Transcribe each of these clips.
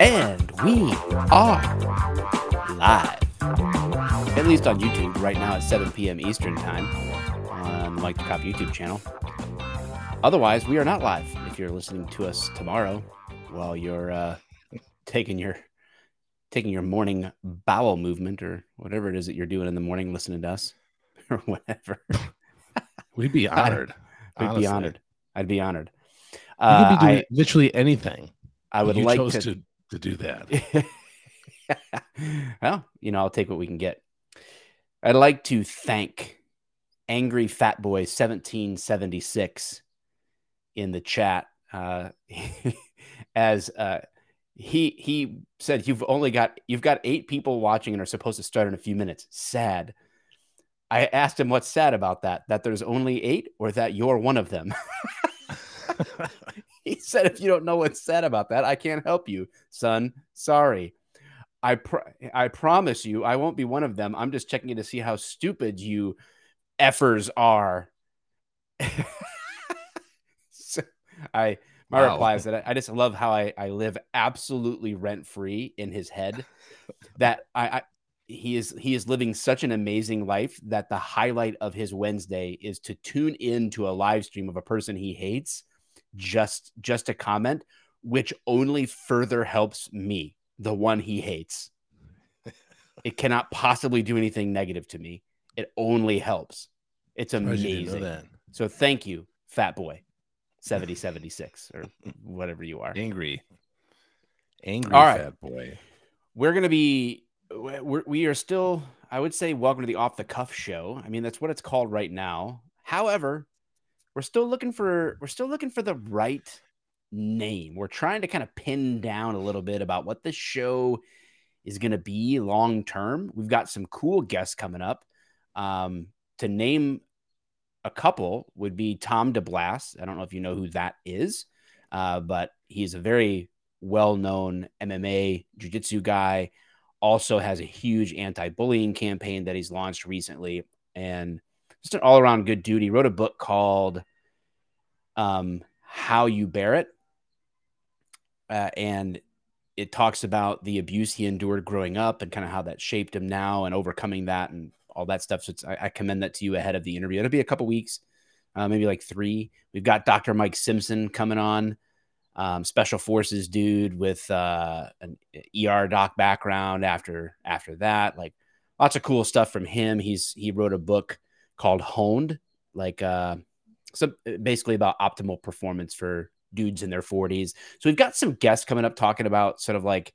And we are live. At least on YouTube right now at 7 p.m. Eastern Time on Mike the Cop YouTube channel. Otherwise, we are not live if you're listening to us tomorrow while you're uh, taking your taking your morning bowel movement or whatever it is that you're doing in the morning listening to us or whatever. We'd be honored. I'd honestly. be honored. I'd be honored. You Uh, could be doing I, literally anything. I would you like to, to, to do that. well, you know, I'll take what we can get. I'd like to thank Angry Fat Boy 1776 in the chat. Uh, as uh, he he said, you've only got you've got eight people watching and are supposed to start in a few minutes. Sad. I asked him what's sad about that. That there's only eight, or that you're one of them. he said, if you don't know what's sad about that, I can't help you, son. Sorry. I pr- I promise you, I won't be one of them. I'm just checking in to see how stupid you effers are. so I my Wow. reply is that I, I just love how I, I live absolutely rent free in his head. that I, I he is he is living such an amazing life that the highlight of his Wednesday is to tune in to a live stream of a person he hates just just to comment, which only further helps me, the one he hates. it cannot possibly do anything negative to me. It only helps. It's Surprised you know amazing. So thank you, Fat Boy, 7076 or whatever you are. Angry. Angry All right. fat boy. We're going to be, we're, we are still, I would say, welcome to the off the cuff show. I mean, that's what it's called right now. However, we're still looking for, we're still looking for the right name. We're trying to kind of pin down a little bit about what this show is going to be long term. We've got some cool guests coming up. Um, to name a couple would be Tom DeBlass. I don't know if you know who that is, uh, but he's a very well known MMA jiu jitsu guy. Also has a huge anti bullying campaign that he's launched recently. And just an all around good dude. He wrote a book called um, How You Bear It. Uh, and it talks about the abuse he endured growing up and kind of how that shaped him now and overcoming that and all that stuff. So I, I commend that to you ahead of the interview. It'll be a couple weeks, uh, maybe like three. We've got Dr. Mike Simpson coming on, um, special forces dude with uh, an ER doc background. After after that, like lots of cool stuff from him. He's he wrote a book called Honed, like uh, some basically about optimal performance for dudes in their 40s. So we've got some guests coming up talking about sort of like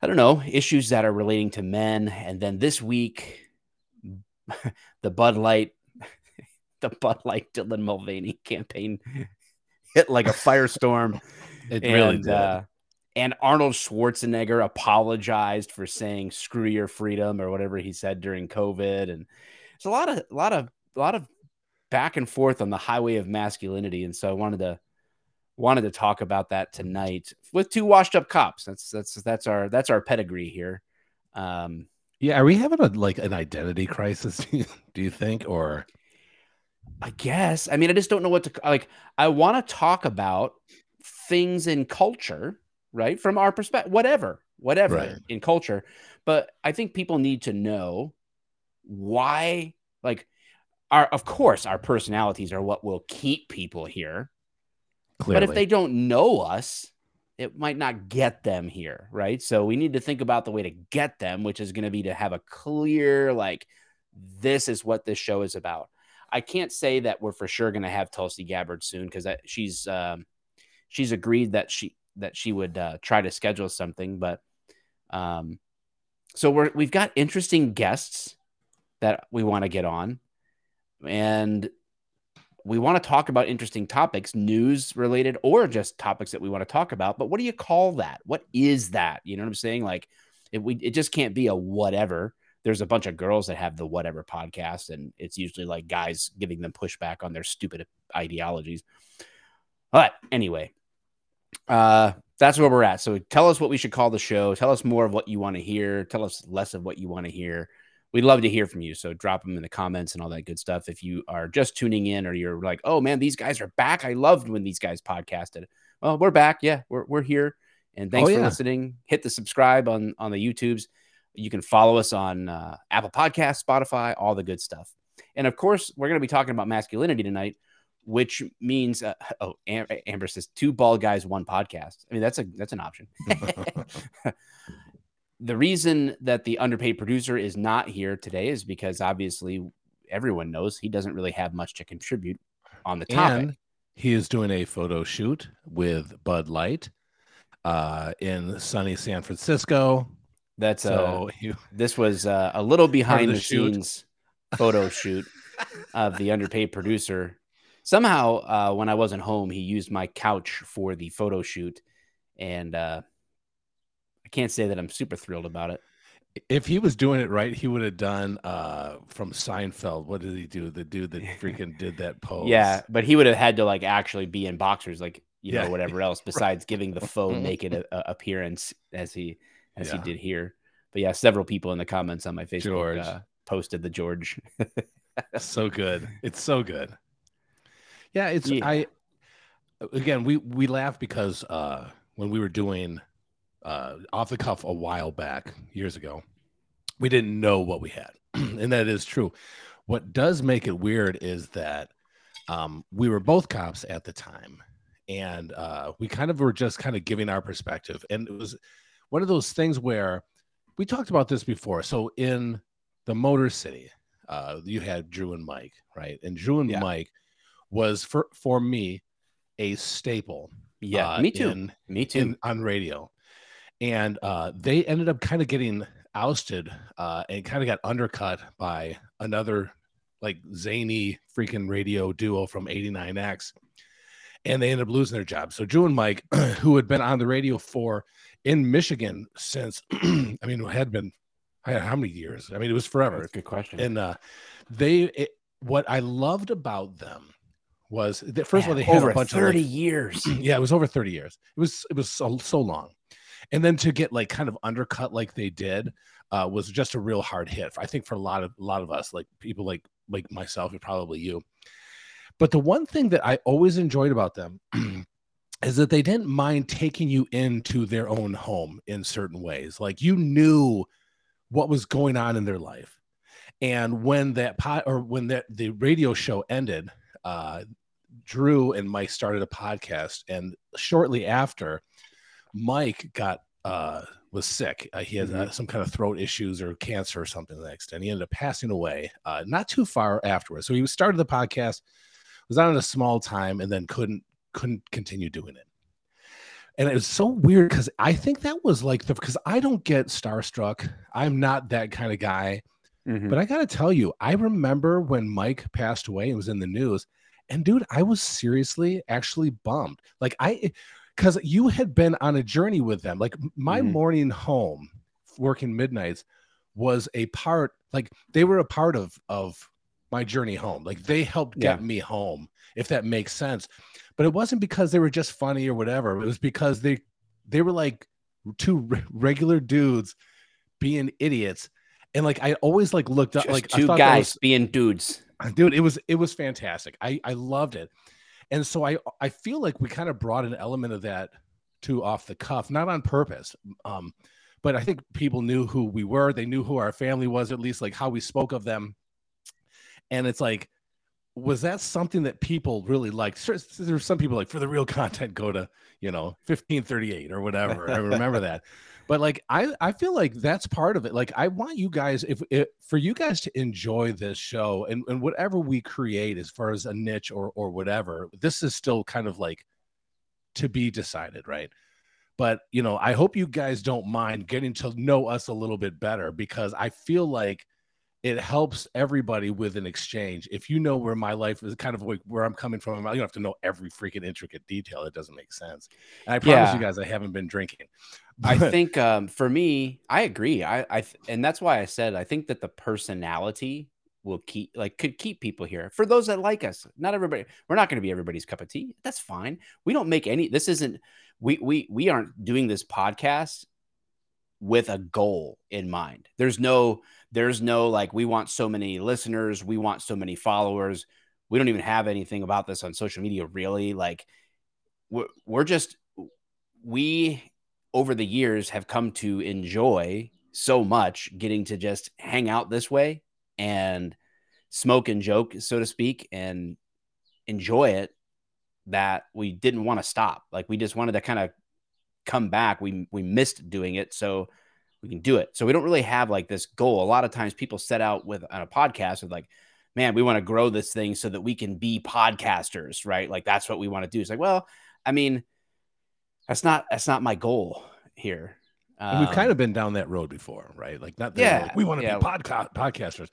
I don't know, issues that are relating to men. And then this week, the Bud Light, the Bud Light Dylan Mulvaney campaign hit like a firestorm. It and, really did. Uh, and Arnold Schwarzenegger apologized for saying "screw your freedom" or whatever he said during COVID, and it's a lot of, a lot of, a lot of back and forth on the highway of masculinity. And so I wanted to, wanted to talk about that tonight with two washed up cops. That's that's that's our that's our pedigree here. Um, yeah, are we having a like an identity crisis? Do you, do you think, or I guess. I mean, I just don't know what to like. I want to talk about things in culture, right? From our perspective, whatever, whatever Right. in culture. But I think people need to know why, like, our, of course, our personalities are what will keep people here. clearly? But if they don't know us, it might not get them here, right? So we need to think about the way to get them, which is going to be to have a clear, like, this is what this show is about. I can't say that we're for sure going to have Tulsi Gabbard soon because she's um, she's agreed that she that she would uh, try to schedule something, but um, so we're we've got interesting guests that we want to get on, and we want to talk about interesting topics, news related, or just topics that we want to talk about. But what do you call that? What is that? You know what I'm saying? Like, it, we, it just can't be a whatever. There's a bunch of girls that have the whatever podcast, and it's usually like guys giving them pushback on their stupid ideologies. But anyway, uh, that's where we're at. So tell us what we should call the show. Tell us more of what you want to hear. Tell us less of what you want to hear. we'd love to hear from you. So drop them in the comments and all that good stuff. If you are just tuning in or you're like, oh man, these guys are back. I loved when these guys podcasted. Well, we're back. Yeah, we're, we're here. And thanks Oh, for listening. Hit the subscribe on on the YouTubes. You can follow us on uh, Apple Podcasts, Spotify, all the good stuff. And of course, we're going to be talking about masculinity tonight, which means uh, oh, Am- Amber says two bald guys, one podcast. I mean, that's a that's an option. the reason that the underpaid producer is not here today is because obviously everyone knows he doesn't really have much to contribute on the topic. And he is doing a photo shoot with Bud Light uh, in sunny San Francisco. That's uh, So this was uh, a little behind the the, scenes photo shoot of the underpaid producer. Somehow, uh, when I wasn't home, he used my couch for the photo shoot, and uh, I can't say that I'm super thrilled about it. if he was doing it right, he would have done uh, from Seinfeld. What did he do? The dude that freaking did that pose. Yeah, but he would have had to like actually be in boxers, like you Yeah, know whatever else besides giving the faux naked a- a- appearance as he as he did here. But yeah, several people in the comments on my Facebook Uh, posted the George. so good. It's so good. Yeah, it's Yeah. I again we we laugh because uh when we were doing uh off the cuff a while back years ago, we didn't know what we had. and that is true. What does make it weird is that um we were both cops at the time and uh we kind of were just kind of giving our perspective and it was one of those things where we talked about this before. So in the Motor City, uh, you had Drew and Mike, right? And Drew and Yeah. Mike was for for me a staple. yeah, uh, me too. In, me too. in on radio, and uh, they ended up kind of getting ousted uh, and kind of got undercut by another like zany freaking radio duo from 89X. And they ended up losing their job. So Drew and Mike, who had been on the radio for in Michigan since, I mean, it had been how many years? I mean, it was forever good question. and uh they it, what i loved about them was that first of all they had over a bunch 30 of like, years. yeah it was over 30 years it was it was so, so long and then to get like kind of undercut like they did uh was just a real hard hit i think for a lot of a lot of us like people like like myself and probably you but the one thing that i always enjoyed about them is that they didn't mind taking you into their own home in certain ways like you knew what was going on in their life. And when that pot or when that the radio show ended uh drew and mike started a podcast and shortly after mike got uh was sick. Uh, he had uh, some kind of throat issues or cancer or something to that extent. He ended up passing away uh not too far afterwards. So he started the podcast was on it a small time and then couldn't couldn't continue doing it and it was so weird because I think that was like the because I don't get starstruck. I'm not that kind of guy. Mhm. But I gotta tell you, I remember when Mike passed away and was in the news, and dude, I was seriously actually bummed. Like I because you had been on a journey with them. Like my Mhm. morning home, working midnights, was a part, like they were a part of of my journey home. Like they helped get Yeah. me home, if that makes sense. But it wasn't because they were just funny or whatever. It was because they they were like two re- regular dudes being idiots. And like I always like looked up Just like two guys being dudes. dude, it was it was fantastic. I I loved it. And so I I feel like we kind of brought an element of that to off the cuff, not on purpose. Um, but I think people knew who we were. They knew who our family was, at least like how we spoke of them. And it's like, was that something that people really liked? Sure, There's some people like for the real content, go to you know 1538 or whatever. I remember that. But like I I feel like that's part of it. Like I want you guys if, if for you guys to enjoy this show and, and whatever we create as far as a niche or or whatever, this is still kind of like to be decided, right? But you know, I hope you guys don't mind getting to know us a little bit better because I feel like it helps everybody with an exchange. If you know where my life is kind of like where I'm coming from, you don't have to know every freaking intricate detail. It doesn't make sense. And I promise Yeah. you guys, I haven't been drinking. I think um, for me, I agree. I, I th- and that's why I said I think that the personality will keep like could keep people here. For those that like us, not everybody. We're not going to be everybody's cup of tea. That's fine. We don't make any. This isn't. We we we aren't doing this podcast with a goal in mind. There's no there's no like we want so many listeners, we want so many followers. We don't even have anything about this on social media really. Like we're, we're just we over the years have come to enjoy so much getting to just hang out this way and smoke and joke so to speak and enjoy it that we didn't want to stop like we just wanted to kind of come back we we missed doing it so we can do it so we don't really have like this goal a lot of times people set out with on a podcast with like man we want to grow this thing so that we can be podcasters right like that's what we want to do it's like well i mean that's not that's not my goal here. Um, we've kind of been down that road before, right? Like not that yeah, like, we want to yeah. be podcast podcasters,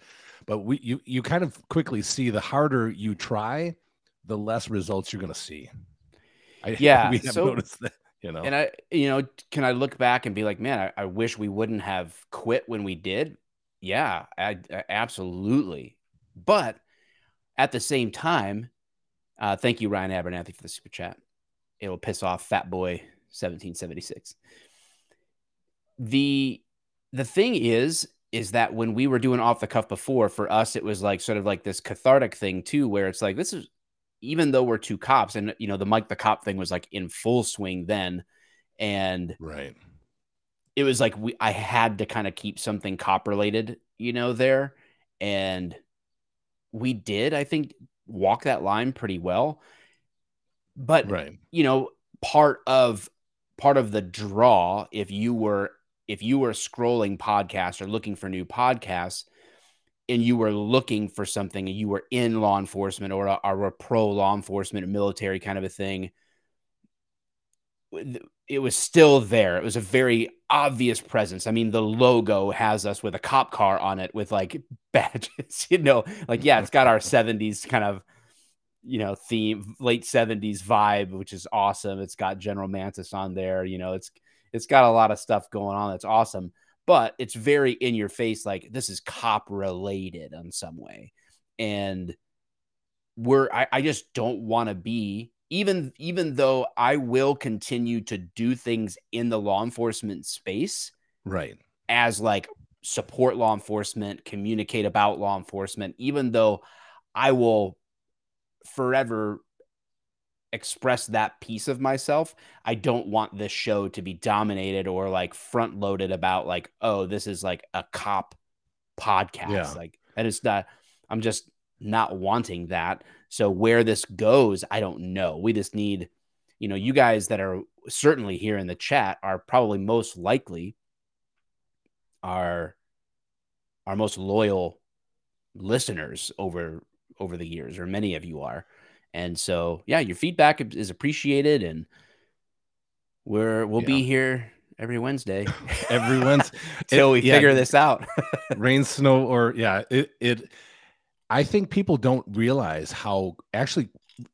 but we you you kind of quickly see the harder you try, the less results you're going to see. I, yeah, we have so, noticed that. You know, and I, you know, can I look back and be like, man, I, I wish we wouldn't have quit when we did. Yeah, I, I absolutely. But at the same time, uh, thank you, Ryan Abernathy, for the super chat it'll piss off Fat Boy 1776. The the thing is is that when we were doing off the cuff before, for us it was like sort of like this cathartic thing too, where it's like this is even though we're two cops, and you know the Mike the cop thing was like in full swing then, and right, it was like we I had to kind of keep something cop related, you know, there, and we did I think walk that line pretty well but right. you know, part of part of the draw, if you were if you were scrolling podcasts or looking for new podcasts, and you were looking for something and you were in law enforcement or a, or a pro law enforcement military kind of a thing it was still there. It was a very obvious presence. I mean the logo has us with a cop car on it with like badges you know? Like yeah it's got our 70s kind of you know theme late 70s vibe which is awesome. It's got general mantis on there you know? It's it's got a lot of stuff going on that's awesome but it's very in your face like this is cop related in some way. And we're i, I just don't want to be even even though i will continue to do things in the law enforcement space right. as like support law enforcement communicate about law enforcement even though i will forever express that piece of myself. I don't want this show to be dominated or like front loaded about like, oh, this is like a cop podcast. Yeah. Like that is not I'm just not wanting that. So where this goes, I don't know. We just need, you know, you guys that are certainly here in the chat are probably most likely our our most loyal listeners over over the years, or many of you are. And so, yeah, your feedback is appreciated, and we're we'll yeah. be here every Wednesday, every Wednesday until we yeah, figure this out. rain, snow, or yeah, it it. I think people don't realize how actually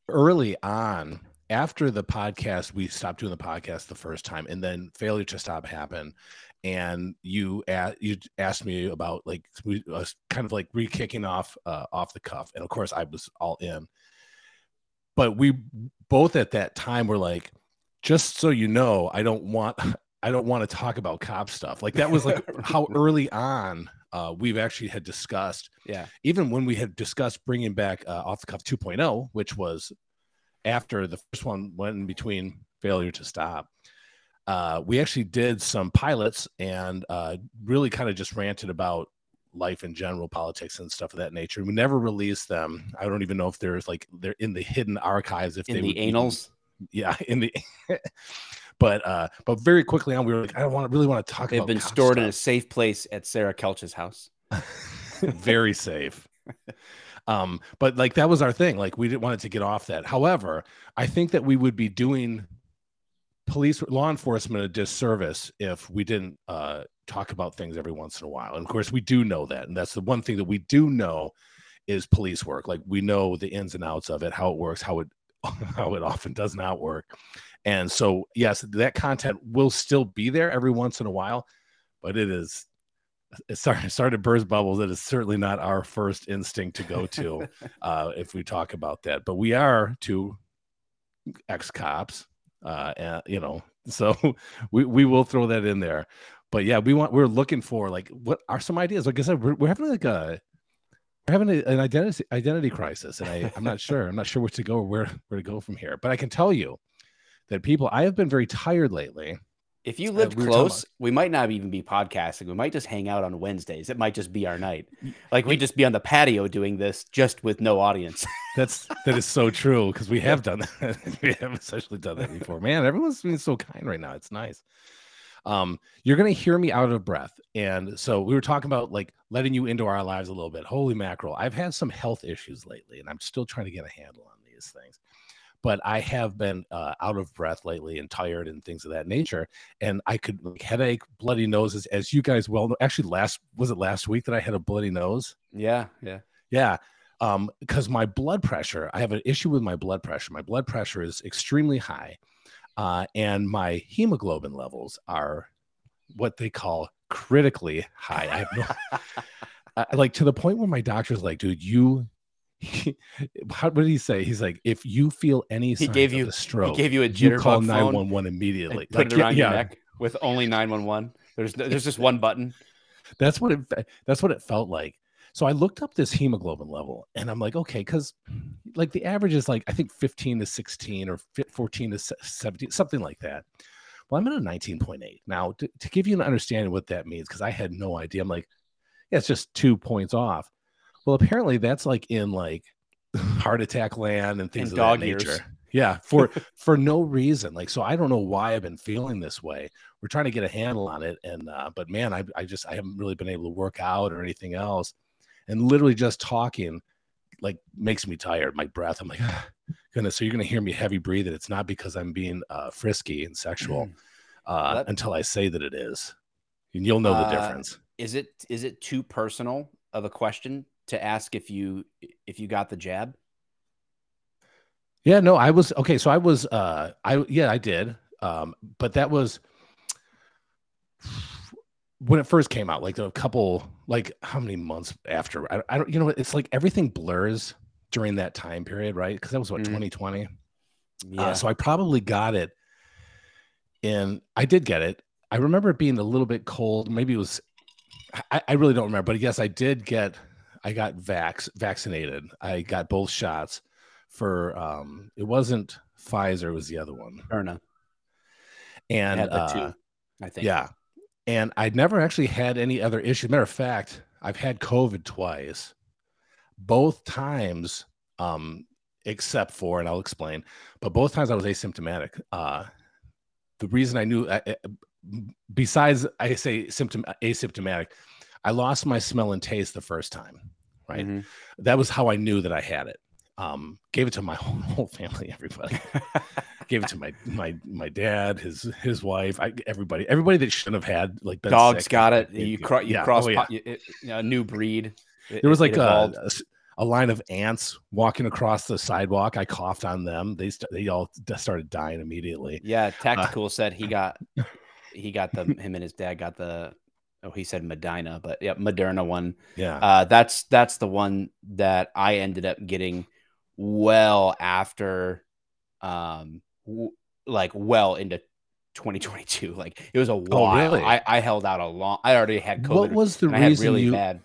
early on after the podcast we stopped doing the podcast the first time and then failure to stop happened and you asked you asked me about like we was kind of like re-kicking off uh, off the cuff, and of course I was all in. But we both at that time were like, just so you know, I don't want I don't want to talk about cop stuff. Like that was like how early on uh, we've actually had discussed. Yeah. Even when we had discussed bringing back uh, off the cuff 2.0, which was after the first one went in between failure to stop uh, we actually did some pilots and uh, really kind of just ranted about life in general, politics and stuff of that nature. We never released them. I don't even know if there's like they're in the hidden archives. If in they the anals, be, yeah, in the. but uh, but very quickly on, we were like, I don't want to really want to talk. They've been stored stuff. in a safe place at Sarah Kelch's house. very safe. um, but like that was our thing. Like we didn't want it to get off that. However, I think that we would be doing police law enforcement a disservice if we didn't uh, talk about things every once in a while. And of course, we do know that, and that's the one thing that we do know is police work. Like we know the ins and outs of it, how it works, how it how it often does not work. And so, yes, that content will still be there every once in a while, but it is sorry, sorry to burst bubbles. That is certainly not our first instinct to go to uh, if we talk about that. But we are two ex cops uh, and, you know, so we, we will throw that in there. but yeah, we want we're looking for like what are some ideas? Like I said, we're, we're having like a we're having a, an identity identity crisis, and I I'm not sure I'm not sure where to go or where where to go from here. But I can tell you that people I have been very tired lately. If you lived uh, we close, we might not even be podcasting. We might just hang out on Wednesdays. It might just be our night. Like we just be on the patio doing this just with no audience. That's that is so true because we have done that. we have essentially done that before. Man, everyone's being so kind right now. It's nice um, you're going to hear me out of breath. And so we were talking about like letting you into our lives a little bit. Holy mackerel. I've had some health issues lately, and I'm still trying to get a handle on these things. But I have been uh, out of breath lately and tired and things of that nature. And I could like, headache, bloody noses, as you guys well know. Actually, last was it last week that I had a bloody nose? Yeah, yeah, yeah um because my blood pressure i have an issue with my blood pressure my blood pressure is extremely high uh, and my hemoglobin levels are what they call critically high. I have no, uh, like to the point where my doctor's like, dude, you. He, how, what did he say? He's like, if you feel any he gave you a stroke, he gave you a jitter you call nine one one immediately. Put like, it around yeah, your neck with only nine one one. There's there's just one button. That's what it. That's what it felt like. So I looked up this hemoglobin level and I'm like, okay, because like the average is like, I think 15 to 16 or 14 to 17, something like that. Well, I'm at a 19.8. Now, to, to give you an understanding what that means, because I had no idea, I'm like, yeah, it's just two points off. Well, apparently that's like in like heart attack land and things and of dog that nature. Years. Yeah, for for no reason. Like, so I don't know why I've been feeling this way. We're trying to get a handle on it, and uh, but man, I I just I haven't really been able to work out or anything else and literally just talking like makes me tired. My breath, I'm like, ah, goodness. So you're gonna hear me heavy breathing. It's not because I'm being uh, frisky and sexual mm. uh, that, until I say that it is, and you'll know the uh, difference. Is it is it too personal of a question to ask if you if you got the jab? Yeah, no, I was okay. So I was, uh, I yeah, I did, um, but that was when it first came out, like a couple, like how many months after? I, I don't, you know, it's like everything blurs during that time period, right? Because that was what mm. 2020. Yeah. Uh, so I probably got it, and I did get it. I remember it being a little bit cold. Maybe it was. I, I really don't remember, but yes, I did get. I got vax vaccinated. I got both shots for. um It wasn't Pfizer. It was the other one. Erna. And uh, I think. Yeah and I'd never actually had any other issues. Matter of fact, I've had COVID twice, both times, um, except for, and I'll explain, but both times I was asymptomatic. Uh, the reason I knew, uh, uh besides I say symptom asymptomatic, I lost my smell and taste the first time. Right, mm-hmm. that was how I knew that I had it. Um, gave it to my whole, whole family, everybody. gave it to my my my dad, his his wife, I, everybody, everybody that shouldn't have had like dogs sick. got it. You, cro- you yeah. cross oh, yeah. it, a new breed. It, there was like a, a, a, line of ants walking across the sidewalk. I coughed on them. They st- they all started dying immediately. Yeah, uh, tactical uh, said he got he got the him and his dad got the oh he said Medina, but yeah, Moderna one. Yeah, uh, that's that's the one that I ended up getting well after um w- like well into 2022 like it was a while. oh, really? I, I held out a long i already had covid what was the reason really you... bad.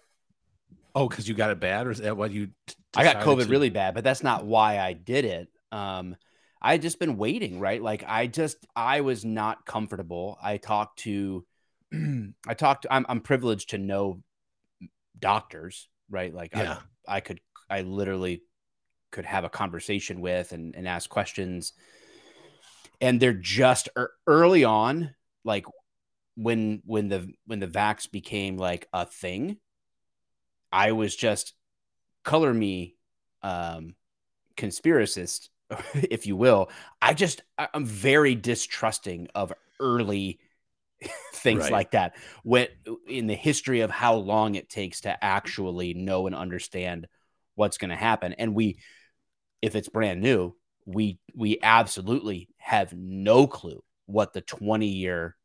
Oh because you got it bad or is that what you i got covid to... really bad but that's not why i did it. Um i just been waiting right? Like i just i was not comfortable. I talked to i talked I'm, I'm privileged to know doctors right like yeah. I, I could i literally could have a conversation with and, and ask questions. And they're just early on, like when when the when the vax became like a thing, I was just color me um conspiracist, if you will. I just I'm very distrusting of early things right. like that when in the history of how long it takes to actually know and understand what's going to happen and we if it's brand new, we we absolutely have no clue what the 20 year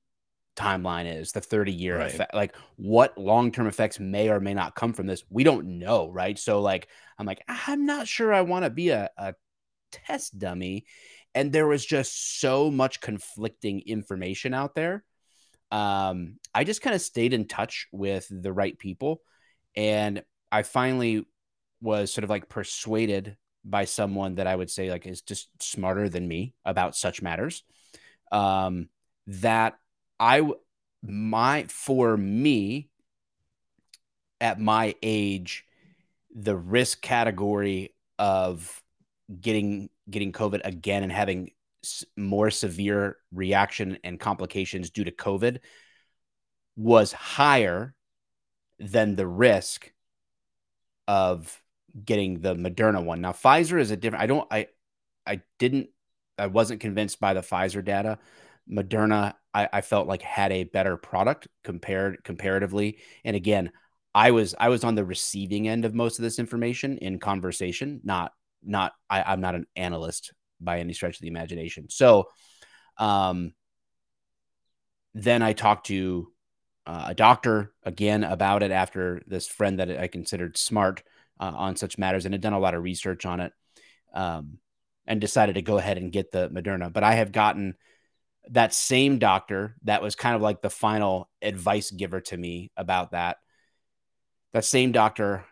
timeline is, the 30 year right. effect, like what long term effects may or may not come from this. We don't know, right? So like I'm like I'm not sure I want to be a, a test dummy, and there was just so much conflicting information out there. Um, I just kind of stayed in touch with the right people. And I finally was sort of like persuaded by someone that I would say like is just smarter than me about such matters. Um, that I my for me at my age, the risk category of getting getting COVID again and having more severe reaction and complications due to COVID was higher than the risk of getting the Moderna one. Now Pfizer is a different I don't I I didn't I wasn't convinced by the Pfizer data. Moderna I, I felt like had a better product compared comparatively. And again, I was I was on the receiving end of most of this information in conversation, not not I, I'm not an analyst by any stretch of the imagination. So um then I talked to uh, a doctor again about it after this friend that I considered smart uh, on such matters and had done a lot of research on it um, and decided to go ahead and get the Moderna. But I have gotten that same doctor that was kind of like the final advice giver to me about that. That same doctor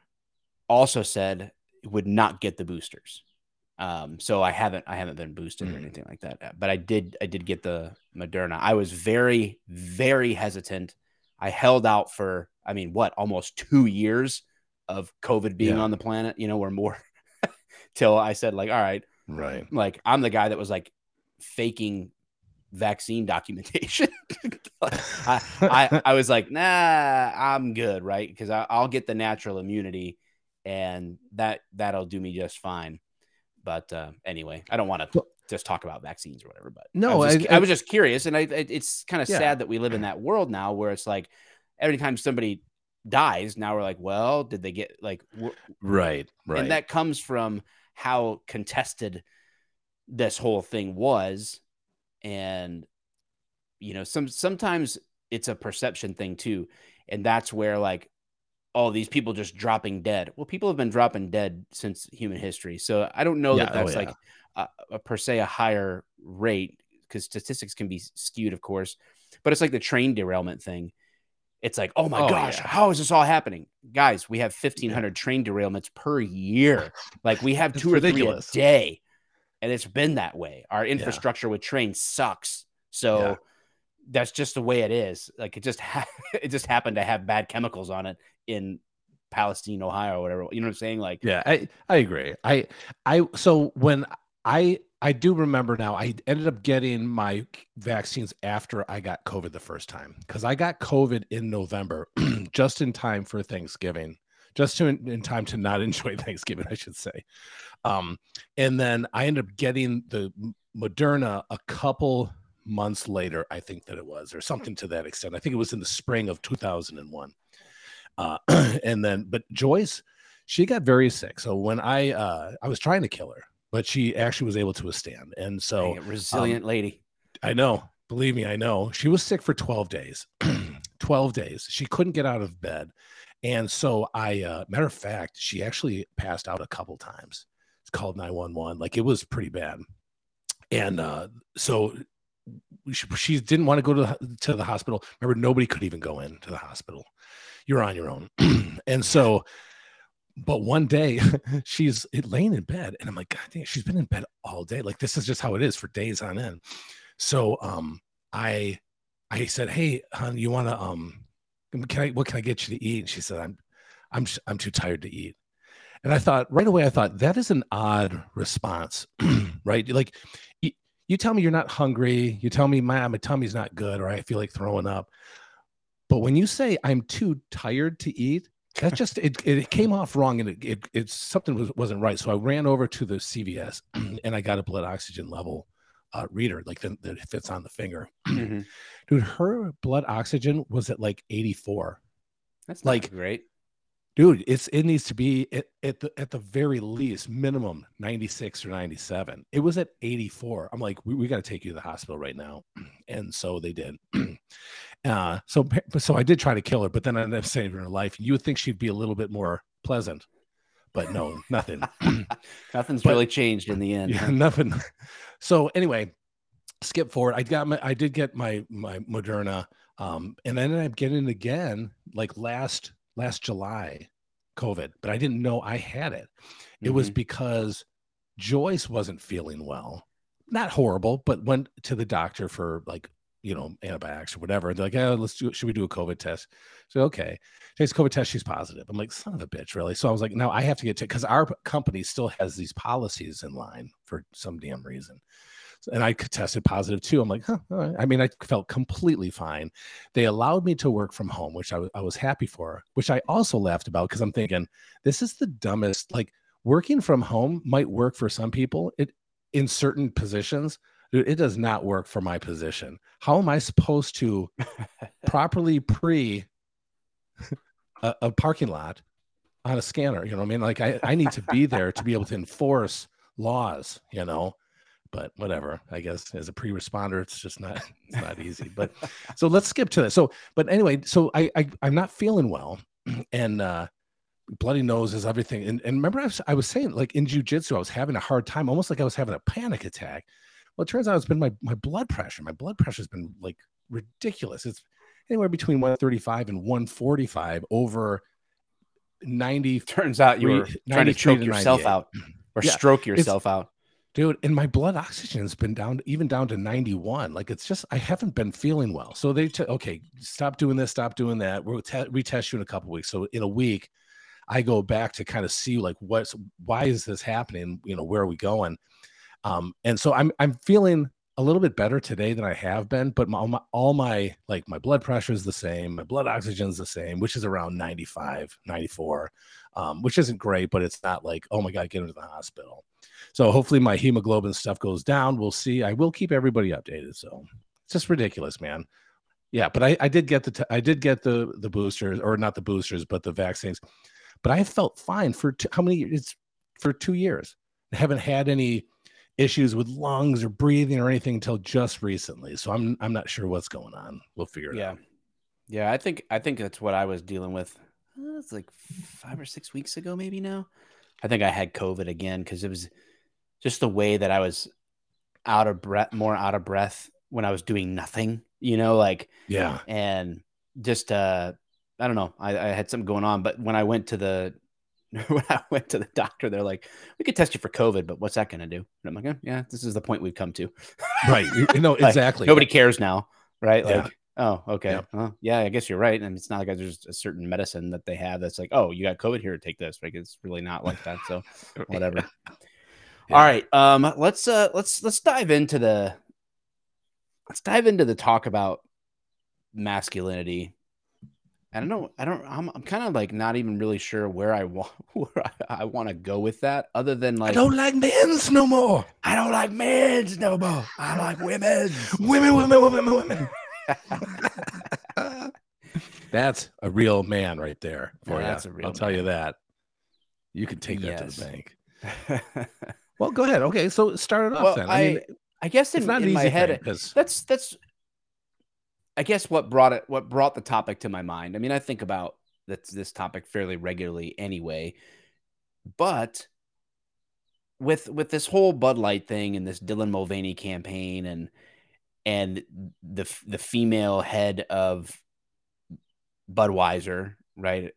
also said would not get the boosters. Um, so I haven't I haven't been boosted mm. or anything like that. But I did I did get the Moderna. I was very very hesitant. I held out for I mean what almost two years of COVID being yeah. on the planet, you know, or more till I said like, all right, right, like I'm the guy that was like faking vaccine documentation. I, I, I was like, nah, I'm good, right? Because I'll get the natural immunity, and that that'll do me just fine. But uh, anyway, I don't want to just talk about vaccines or whatever. But no, I was just, I, I, I was just curious, and I, it's kind of yeah. sad that we live in that world now where it's like every time somebody dies, now we're like, well, did they get like right, right, and that comes from how contested this whole thing was and you know some sometimes it's a perception thing too and that's where like all these people just dropping dead well people have been dropping dead since human history so i don't know yeah, that oh, that's oh, yeah. like a, a, per se a higher rate because statistics can be skewed of course but it's like the train derailment thing it's like oh my oh, gosh yeah. how is this all happening guys we have 1500 train derailments per year like we have two or ridiculous. three a day and it's been that way. Our infrastructure with trains sucks. So. That's just the way it is. Like it just ha- it just happened to have bad chemicals on it in Palestine, Ohio, or whatever. You know what I'm saying? Like Yeah, I I agree. I I so when I I do remember now I ended up getting my vaccines after I got COVID the first time cuz I got COVID in November just in time for Thanksgiving. Just to, in time to not enjoy Thanksgiving, I should say. Um, and then I ended up getting the Moderna a couple months later, I think that it was, or something to that extent. I think it was in the spring of 2001. Uh, and then, but Joyce, she got very sick. So when I, uh, I was trying to kill her, but she actually was able to withstand. And so, resilient um, lady. I know. Believe me, I know. She was sick for 12 days. 12 days. She couldn't get out of bed. And so I, uh, matter of fact, she actually passed out a couple times It's called 911. Like it was pretty bad. And uh, so she, didn't want to go to the, to the hospital. Remember, nobody could even go into the hospital. You're on your own. and so, but one day she's laying in bed, and I'm like, God damn, she's been in bed all day. Like this is just how it is for days on end. So, um, I, I said, Hey, hon, you want to, um, can I, what can I get you to eat? And she said, I'm, I'm, I'm too tired to eat. And I thought right away, I thought that is an odd response, right? Like you, tell me you're not hungry, you tell me my, my tummy's not good, or I feel like throwing up. But when you say I'm too tired to eat, that just it, it came off wrong and it, it it's something was, wasn't right. So I ran over to the CVS and I got a blood oxygen level uh, reader, like that, that fits on the finger. Mm-hmm. Dude, her blood oxygen was at like 84. That's like great dude it's it needs to be at, at the at the very least minimum 96 or 97 it was at 84 i'm like we, we got to take you to the hospital right now. And so they did. Uh so so i did try to kill her but then i ended up saving her life. You would think she'd be a little bit more pleasant but no nothing. Nothing's but, really changed in the end yeah, nothing. So anyway skip forward. I got my i did get my my moderna Um, and I ended up getting it again like last last July, COVID, but I didn't know I had it. It mm-hmm. was because Joyce wasn't feeling well. Not horrible, but went to the doctor for like you know, antibiotics or whatever. They're like, oh, let's do, should we do a COVID test? So, okay. Takes a COVID test. She's positive. I'm like, son of a bitch, really? So I was like, no, I have to get to, because our company still has these policies in line for some damn reason. And I tested positive too. I'm like, huh. I mean, I felt completely fine. They allowed me to work from home, which I, I was happy for, which I also laughed about because I'm thinking, this is the dumbest. Like, working from home might work for some people. It in certain positions, dude, it does not work for my position. How am I supposed to properly pre a, a, parking lot on a scanner? You know what I mean? Like I, I need to be there to be able to enforce laws, you know. But whatever, I guess as a pre-responder, it's just not it's not easy. But so let's skip to this. So, but anyway, so I, I I'm not feeling well, and uh bloody nose is everything. And, and remember, I was, I was saying, like in jujitsu, I was having a hard time, almost like I was having a panic attack. Well, it turns out it's been my my blood pressure. My blood pressure has been like ridiculous. It's anywhere between 135 and 145 over 90. Turns out you were trying to choke yourself out or yeah, stroke yourself out. Dude, and my blood oxygen has been down even down to 91. Like it's just I haven't been feeling well. So they t- okay, stop doing this, stop doing that. We'll te- retest you in a couple weeks. So in a week, I go back to kind of see like what's why is this happening? You know, where are we going? Um, and so I'm I'm feeling a little bit better today than I have been, but my, my, all my like my blood pressure is the same, my blood oxygen is the same, which is around 95, 94, um, which isn't great, but it's not like oh my god, get into the hospital. So hopefully my hemoglobin stuff goes down. We'll see. I will keep everybody updated. So it's just ridiculous, man. Yeah, but I, I did get the t- I did get the the boosters or not the boosters, but the vaccines. But I felt fine for how many years? It's for two years. I haven't had any issues with lungs or breathing or anything until just recently. So I'm I'm not sure what's going on. We'll figure it yeah. out. Yeah, Yeah, I think I think that's what I was dealing with. Uh, it's like five or six weeks ago, maybe now. I think I had COVID again because it was just the way that I was out of breath, more out of breath when I was doing nothing. You know, like yeah, and just uh, I don't know. I, I had something going on, but when I went to the when I went to the doctor, they're like, "We could test you for COVID, but what's that going to do?" And I'm like, oh, "Yeah, this is the point we've come to." right. No, know like, exactly. Nobody cares now, right? Yeah. Like, oh, okay. Yeah. Well, yeah, I guess you're right. And it's not like there's a certain medicine that they have that's like, "Oh, you got COVID here, take this." Like it's really not like that. So whatever. Yeah. All right. Um. Let's uh. Let's let's dive into the. Let's dive into the talk about masculinity I don't know. I don't. I'm, I'm kind of like not even really sure where I want where I, I want to go with that. Other than like, I don't like men's no more. I don't like men's no more. I like women. women, women, women, women. that's a real man right there for yeah, you. I'll man. tell you that. You can take that yes. to the bank. well, go ahead. Okay, so start it off well, then. I, I mean, I guess in, in my head, that's that's I guess what brought it, what brought the topic to my mind. I mean, I think about this, this topic fairly regularly anyway, but with with this whole Bud Light thing and this Dylan Mulvaney campaign and and the the female head of Budweiser, right?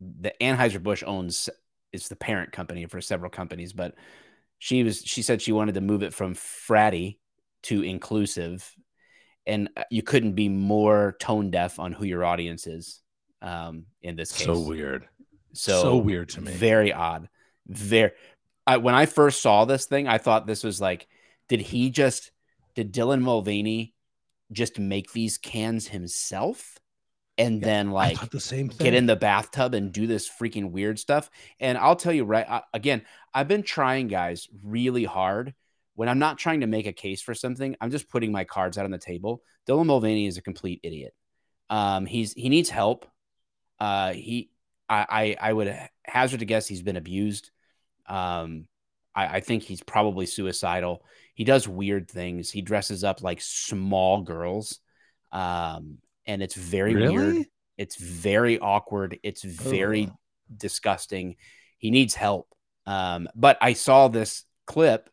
The Anheuser Busch owns is the parent company for several companies, but she was she said she wanted to move it from fratty to inclusive and uh, you couldn't be more tone deaf on who your audience is um, in this case. So weird. So, so weird to me. Very odd. Very. I, when I first saw this thing, I thought this was like, did he just, did Dylan Mulvaney just make these cans himself? And yeah, then like the same thing. get in the bathtub and do this freaking weird stuff. And I'll tell you right I, again, I've been trying guys really hard when I'm not trying to make a case for something, I'm just putting my cards out on the table. Dylan Mulvaney is a complete idiot. Um, he's he needs help. Uh, he I, I, I would hazard to guess he's been abused. Um, I, I think he's probably suicidal. He does weird things. He dresses up like small girls, um, and it's very really? weird. It's very awkward. It's very disgusting. He needs help. Um, but I saw this clip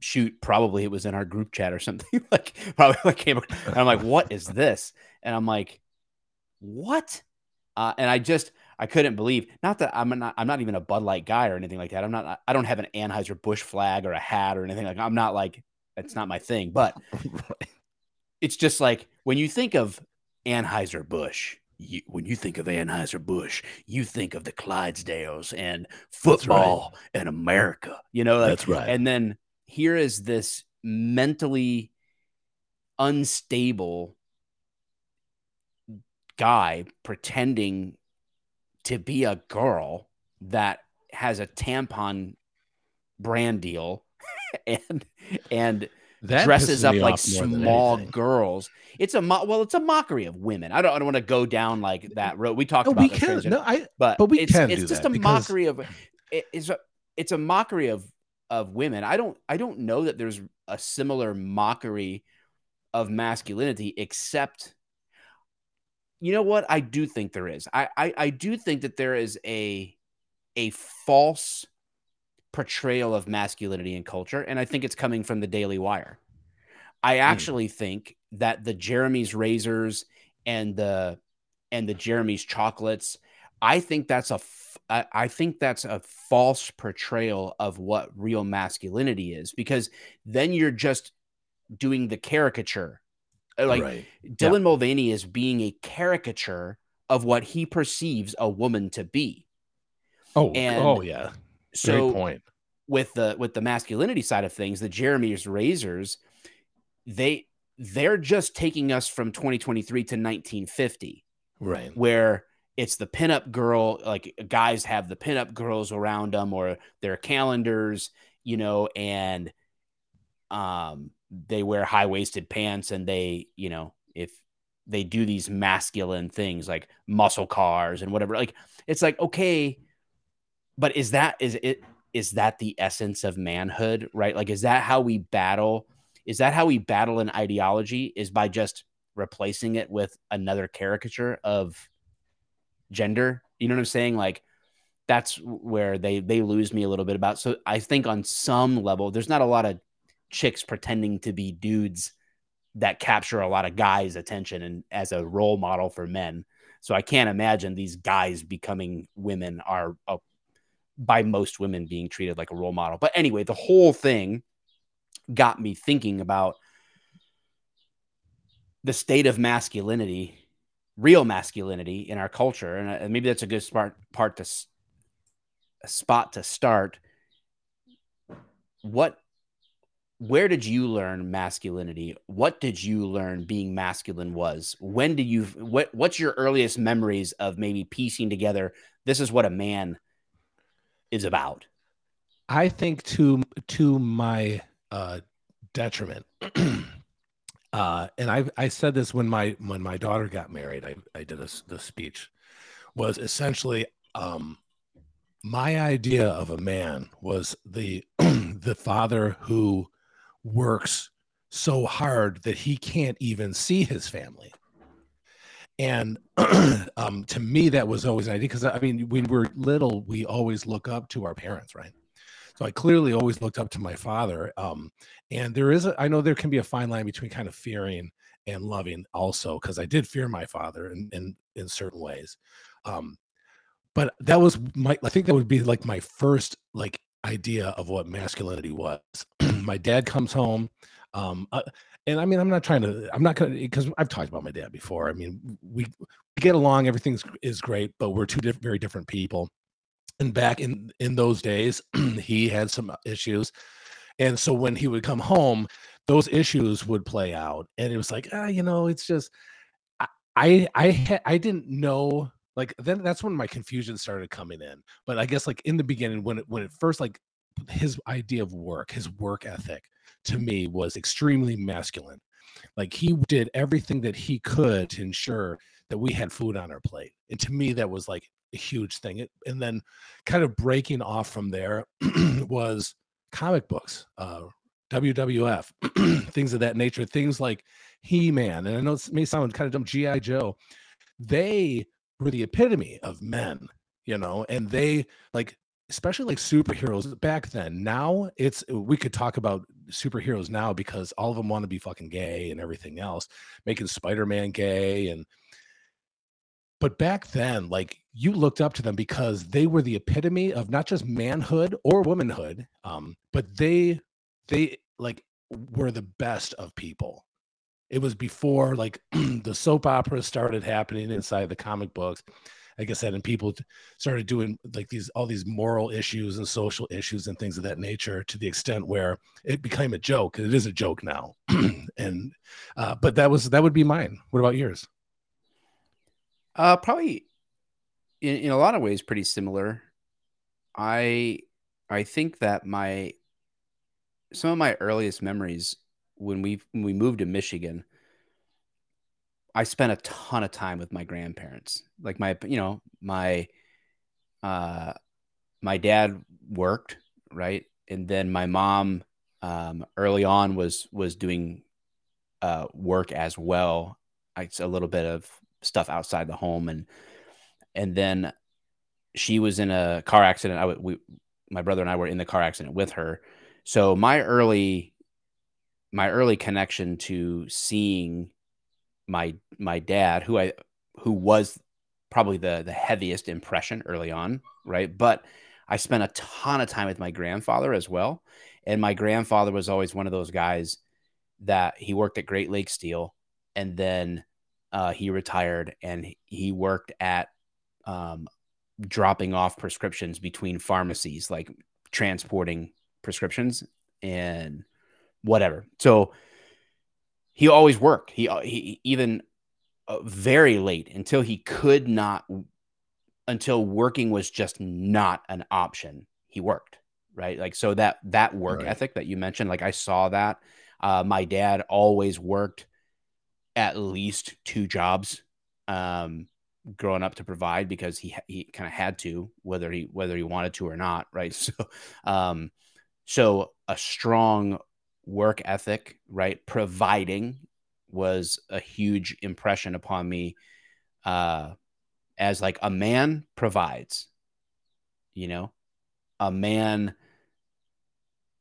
shoot, probably it was in our group chat or something. like probably like came and I'm like, what is this? And I'm like, what? Uh, and I just I couldn't believe not that I'm not I'm not even a Bud Light guy or anything like that. I'm not I don't have an Anheuser Busch flag or a hat or anything like I'm not like that's not my thing. But. it's just like when you think of Anheuser Busch, you, when you think of Anheuser Busch, you think of the Clydesdales and football right. and America. You know, like, that's right. And then here is this mentally unstable guy pretending to be a girl that has a tampon brand deal and and that dresses up like small girls. It's a mo- well, it's a mockery of women. I don't, I don't want to go down like that road. We talked no, about we can. No, I, but, but we it's, can. It's just a mockery of. it's a it's a mockery of of women. I don't I don't know that there's a similar mockery of masculinity, except you know what I do think there is. I I, I do think that there is a a false portrayal of masculinity in culture, and I think it's coming from the Daily Wire. I hmm. actually mm. think that the Jeremy's razors and the and the Jeremy's chocolates, I think that's a I think that's a false portrayal of what real masculinity is because then you're just doing the caricature. Uh, like right. Dylan yeah. Mulvaney is being a caricature of what he perceives a woman to be. Oh, and oh yeah. So Great point. With the with the masculinity side of things, the Jeremy's razors, they they're just taking us from 2023 to 1950. Right. Where it's the pinup girl, like guys have the pinup girls around them or their calendars, you know, and um they wear high-waisted pants and they, you know, if they do these masculine things like muscle cars and whatever, like it's like okay, but is that is it is that the essence of manhood, right? Like, is that how we battle? Is that how we battle an ideology? Is by just replacing it with another caricature of gender? You know what I'm saying? Like, that's where they they lose me a little bit about. So I think on some level, there's not a lot of chicks pretending to be dudes that capture a lot of guys' attention and as a role model for men. So I can't imagine these guys becoming women are a by most women being treated like a role model. But anyway, the whole thing got me thinking about the state of masculinity, real masculinity in our culture, and, uh, maybe that's a good smart part to a spot to start. What, where did you learn masculinity? What did you learn being masculine was? When did you? What What's your earliest memories of maybe piecing together? This is what a man is about. I think to to my uh, detriment. uh, and I I said this when my when my daughter got married. I I did a the speech was essentially um, my idea of a man was the the father who works so hard that he can't even see his family and um, to me, that was always an idea because I mean, when we're little, we always look up to our parents, right? So I clearly always looked up to my father. Um, and there is, a, I know there can be a fine line between kind of fearing and loving also, because I did fear my father in, in, in certain ways. Um, but that was my, I think that would be like my first like idea of what masculinity was. my dad comes home. Um, uh, and I mean, I'm not trying to, I'm not going to, because I've talked about my dad before. I mean, we, we get along, everything's is great, but we're two diff- very different people. And back in in those days, he had some issues, and so when he would come home, those issues would play out, and it was like, ah, you know, it's just, I I I, I didn't know like then that's when my confusion started coming in but i guess like in the beginning when it when it first like his idea of work his work ethic to me was extremely masculine. Like he did everything that he could to ensure that we had food on our plate. And to me, that was like a huge thing. It, and then kind of breaking off from there was comic books, uh, WWF, things of that nature, things like He Man. And I know it may sound kind of dumb, G.I. Joe. They were the epitome of men, you know, and they like especially like superheroes back then. Now it's we could talk about superheroes now because all of them want to be fucking gay and everything else, making Spider-Man gay and but back then, like you looked up to them because they were the epitome of not just manhood or womanhood, um, but they they like were the best of people. It was before like the soap operas started happening inside the comic books. Like I said, and people started doing like these all these moral issues and social issues and things of that nature to the extent where it became a joke. It is a joke now, and uh, but that was that would be mine. What about yours? Uh, probably in, in a lot of ways pretty similar. I I think that my some of my earliest memories when we when we moved to Michigan, I spent a ton of time with my grandparents. Like my you know my uh my dad worked right, and then my mom um, early on was was doing uh, work as well. It's a little bit of stuff outside the home and and then she was in a car accident. I we my brother and I were in the car accident with her. So my early my early connection to seeing my my dad who I who was probably the the heaviest impression early on, right? But I spent a ton of time with my grandfather as well. And my grandfather was always one of those guys that he worked at Great Lake Steel and then uh, he retired and he worked at um, dropping off prescriptions between pharmacies, like transporting prescriptions and whatever. So he always worked. He, uh, he even uh, very late until he could not, until working was just not an option. He worked right. Like so that that work right. ethic that you mentioned, like I saw that. Uh, my dad always worked at least two jobs um, growing up to provide because he he kind of had to whether he whether he wanted to or not right so um so a strong work ethic right providing was a huge impression upon me uh as like a man provides you know a man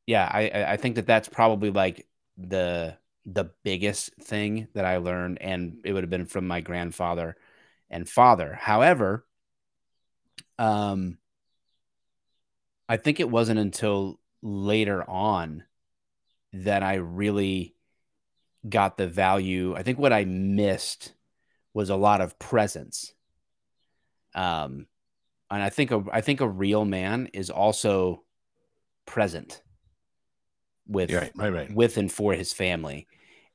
yeah i i think that that's probably like the the biggest thing that I learned, and it would have been from my grandfather and father. However, um, I think it wasn't until later on that I really got the value. I think what I missed was a lot of presence. Um, and I think a, I think a real man is also present with right, right, right. with and for his family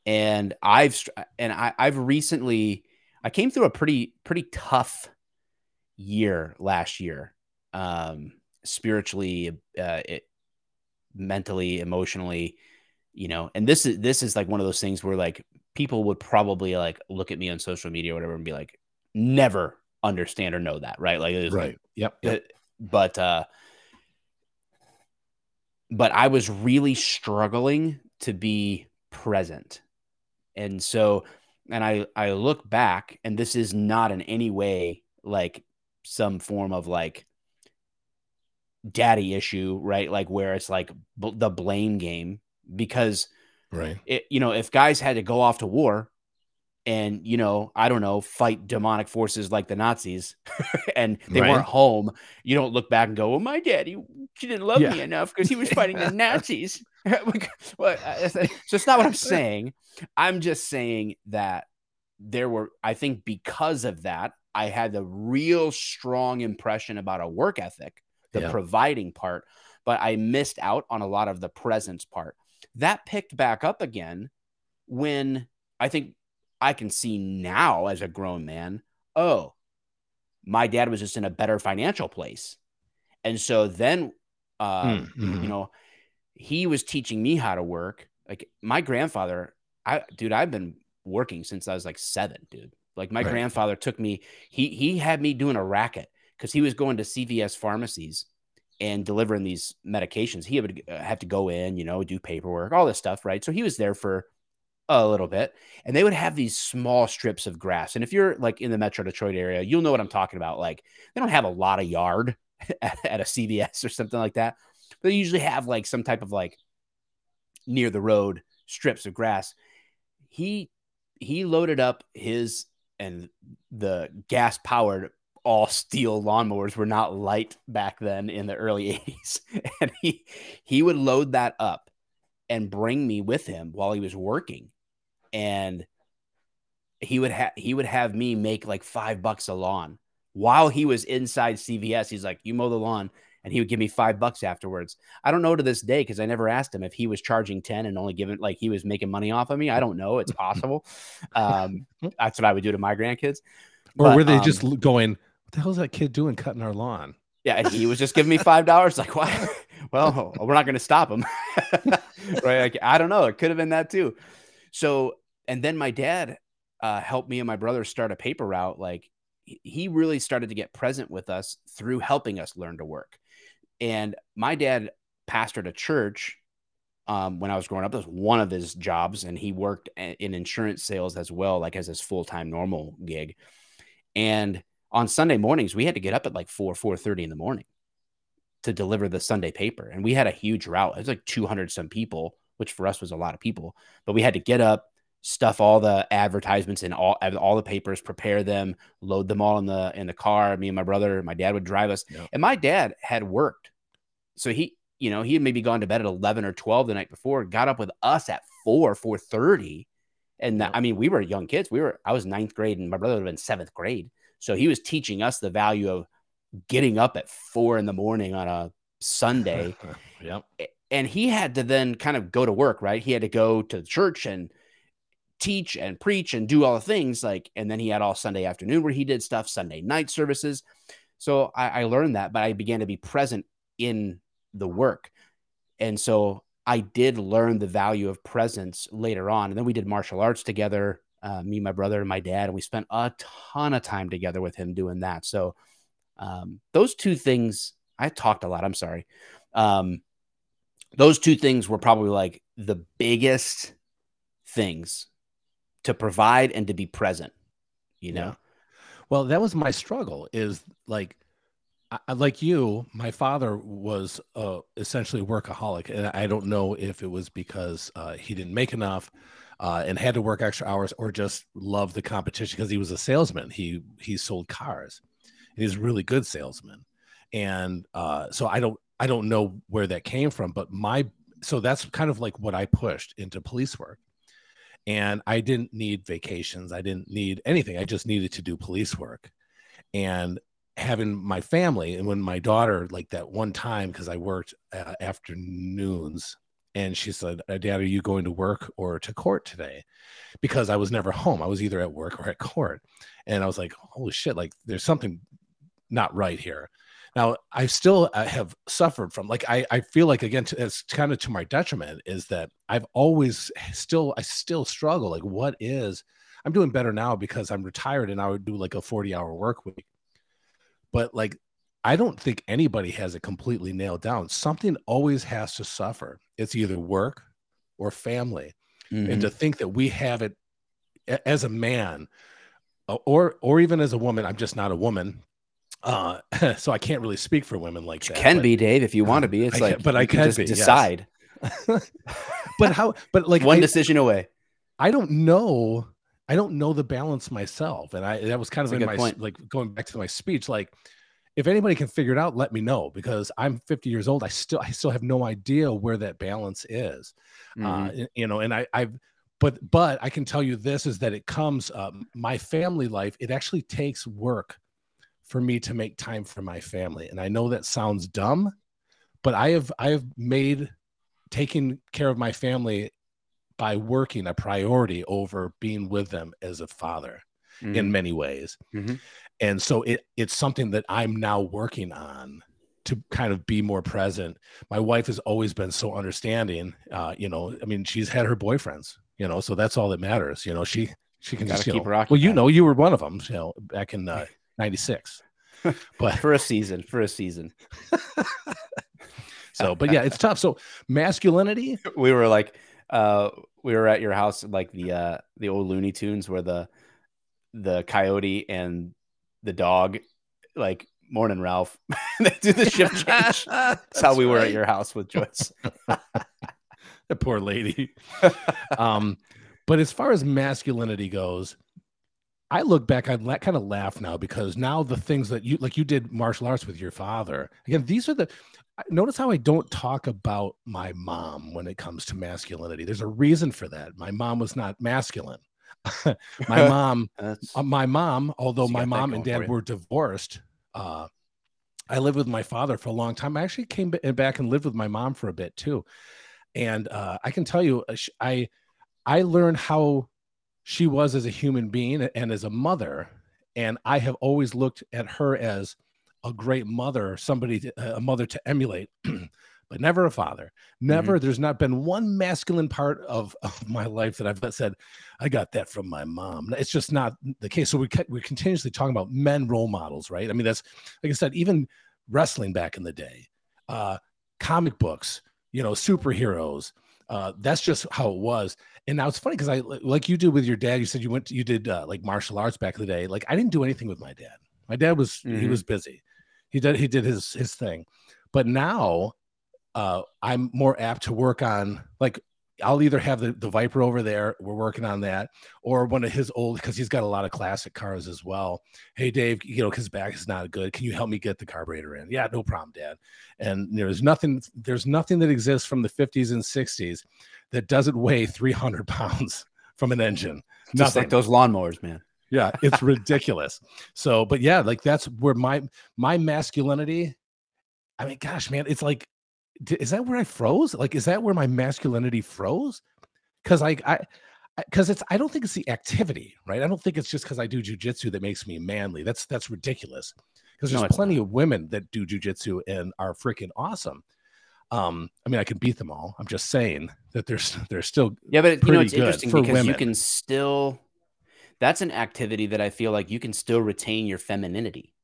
and I've and I, I've recently I came through a pretty pretty tough year last year, um, spiritually, uh, it, mentally, emotionally, you know. And this is this is like one of those things where like people would probably like look at me on social media or whatever and be like, never understand or know that, right? Like, right, like, yep, yep. But uh, but I was really struggling to be present and so, and I I look back, and this is not in any way like some form of like daddy issue, right? Like where it's like b- the blame game because right it, you know if guys had to go off to war and you know i don't know fight demonic forces like the nazis and they right. weren't home you don't look back and go well my daddy she didn't love yeah. me enough because he was fighting the nazis well, so it's not what i'm saying i'm just saying that there were i think because of that i had a real strong impression about a work ethic the yeah. providing part but i missed out on a lot of the presence part that picked back up again when i think I can see now as a grown man, oh, my dad was just in a better financial place. And so then, uh, mm-hmm. you know, he was teaching me how to work. Like my grandfather, I, dude, I've been working since I was like seven, dude. Like my right. grandfather took me, he, he had me doing a racket because he was going to CVS pharmacies and delivering these medications. He would uh, have to go in, you know, do paperwork, all this stuff, right? So he was there for a little bit and they would have these small strips of grass and if you're like in the metro detroit area you'll know what i'm talking about like they don't have a lot of yard at, at a cvs or something like that they usually have like some type of like near the road strips of grass. He he loaded up his and the gas powered all steel lawnmowers were not light back then in the early 80s and he he would load that up and bring me with him while he was working. And he would have he would have me make like 5 bucks a lawn. While he was inside CVS he's like you mow the lawn and he would give me 5 bucks afterwards. I don't know to this day cuz I never asked him if he was charging 10 and only giving like he was making money off of me. I don't know. It's possible. Um that's what I would do to my grandkids. Or But, were they um, just going, "What the hell's that kid doing cutting our lawn?" Yeah, and he was just giving me five dollars. Like, why? Well, we're not going to stop him, right? Like, I don't know. It could have been that too. So, and then my dad uh, helped me and my brother start a paper route. Like, he- really started to get present with us through helping us learn to work. And my dad pastored a church um, when I was growing up. That was one of his jobs, and he worked in insurance sales as well, like as his full time normal gig. And on Sunday mornings, we had to get up at like four, four thirty in the morning to deliver the Sunday paper, and we had a huge route. It was like two hundred some people, which for us was a lot of people. But we had to get up, stuff all the advertisements in all all the papers, prepare them, load them all in the in the car. Me and my brother, my dad would drive us, Yep. and my dad had worked, so he, you know, he had maybe gone to bed at eleven or twelve the night before, got up with us at four, four thirty. And Yep. I mean, we were young kids. We were, I was ninth grade and my brother would have been seventh grade. So he was teaching us the value of getting up at four in the morning on a Sunday. yep. and he had to then kind of go to work, right? He had to go to church and teach and preach and do all the things like, and then he had all Sunday afternoon where he did stuff, Sunday night services. So I, I learned that, but I began to be present in the work. And so I did learn the value of presence later on. And then we did martial arts together, uh, me, my brother, and my dad, and we spent a ton of time together with him doing that. So um, those two things, I talked a lot. I'm sorry. Um, those two things were probably like the biggest things to provide and to be present, you know? Yeah. Well, that was my struggle. Is like, I, like you, my father was uh, essentially workaholic, and I don't know if it was because uh, he didn't make enough uh, and had to work extra hours, or just loved the competition because he was a salesman. He he sold cars. And he's a really good salesman, and uh, so I don't I don't know where that came from, but my so that's kind of like what I pushed into police work and I didn't need vacations. I didn't need anything. I just needed to do police work. And having my family, and when my daughter, like that one time, because I worked uh, afternoons, and she said, "Uh, Dad, are you going to work or to court today? Because I was never home. I was either at work or at court. And I was like, Holy shit, like there's something not right here. Now, I still uh, have suffered from like I, I feel like again it's kind of to my detriment is that I've always still I still struggle like what is I'm doing better now because I'm retired and I would do like a 40 hour work week. But like I don't think anybody has it completely nailed down. Something always has to suffer. It's either work or family. Mm-hmm. And to think that we have it as a man uh, or or even as a woman, I'm just not a woman. Uh, so I can't really speak for women like You that. can but- be, Dave, if you want to be. It's I like, can- but I can just be, yes. decide. but how? But like One I, decision away. I don't know. I don't know the balance myself, and I that was kind of in my point. like going back to my speech. Like, if anybody can figure it out, let me know because I'm 50 years old. I still I still have no idea where that balance is. Mhm. Uh, you know, and I I've but but I can tell you this is that it comes um, my family life. It actually takes work for me to make time for my family, and I know that sounds dumb, but I have I have made taking care of my family by working a priority over being with them as a father in Mhm. many ways. Mhm. And so it it's something that I'm now working on to kind of be more present. My wife has always been so understanding. Uh, you know, I mean, she's had her boyfriends, you know, so that's all that matters. You know, she she can just keep know, her well, you know, you were one of them, you know, back in uh, 96. but for a season, for a season. so but yeah, it's tough. So masculinity, we were like uh we were at your house like the uh the old looney tunes where the the coyote and the dog like morning ralph they do the shift change that's how we were at your house with joyce the poor lady. um, but as far as masculinity goes, I look back, I la- kind of laugh now because now the things that you like, you did martial arts with your father. Again, these are the. Notice how I don't talk about my mom when it comes to masculinity. There's a reason for that. My mom was not masculine. my mom, uh, my mom, although my mom and dad were divorced, uh, I lived with my father for a long time. I actually came back and lived with my mom for a bit too, and uh, I can tell you, uh, I I learned how she was as a human being and as a mother, and I have always looked at her as a great mother, somebody, to, a mother to emulate. but never a father. Never. Mm-hmm. There's not been one masculine part of, of my life that I've said, I got that from my mom. It's just not the case. So we we're continuously talking about men role models, right? I mean, that's like I said, even wrestling back in the day, uh, comic books, you know, superheroes. Uh, that's just how it was. And now it's funny because I like you did with your dad. You said you went, to, you did uh, like martial arts back in the day. Like I didn't do anything with my dad. My dad was mm-hmm. he was busy. He did he did his his thing. But now uh, I'm more apt to work on like I'll either have the, the Viper over there, we're working on that, or one of his old because he's got a lot of classic cars as well. Hey Dave, you know, his back is not good. Can you help me get the carburetor in? Yeah, no problem, Dad. And there's nothing, there's nothing that exists from the 50s and 60s that doesn't weigh 300 pounds from an engine. Just nothing. like those lawnmowers, man. Yeah, it's ridiculous. So, but yeah, like that's where my my masculinity. I mean, gosh, man, it's like is that where I froze? Like, is that where my masculinity froze? Because I, I, because it's I don't think it's the activity, right? I don't think it's just because I do jujitsu that makes me manly. That's that's ridiculous. Because there's no, plenty not. of women that do jujitsu and are freaking awesome. Um, I mean, I can beat them all. I'm just saying that there's there's still yeah, but you know it's interesting because women. you can still. That's an activity that I feel like you can still retain your femininity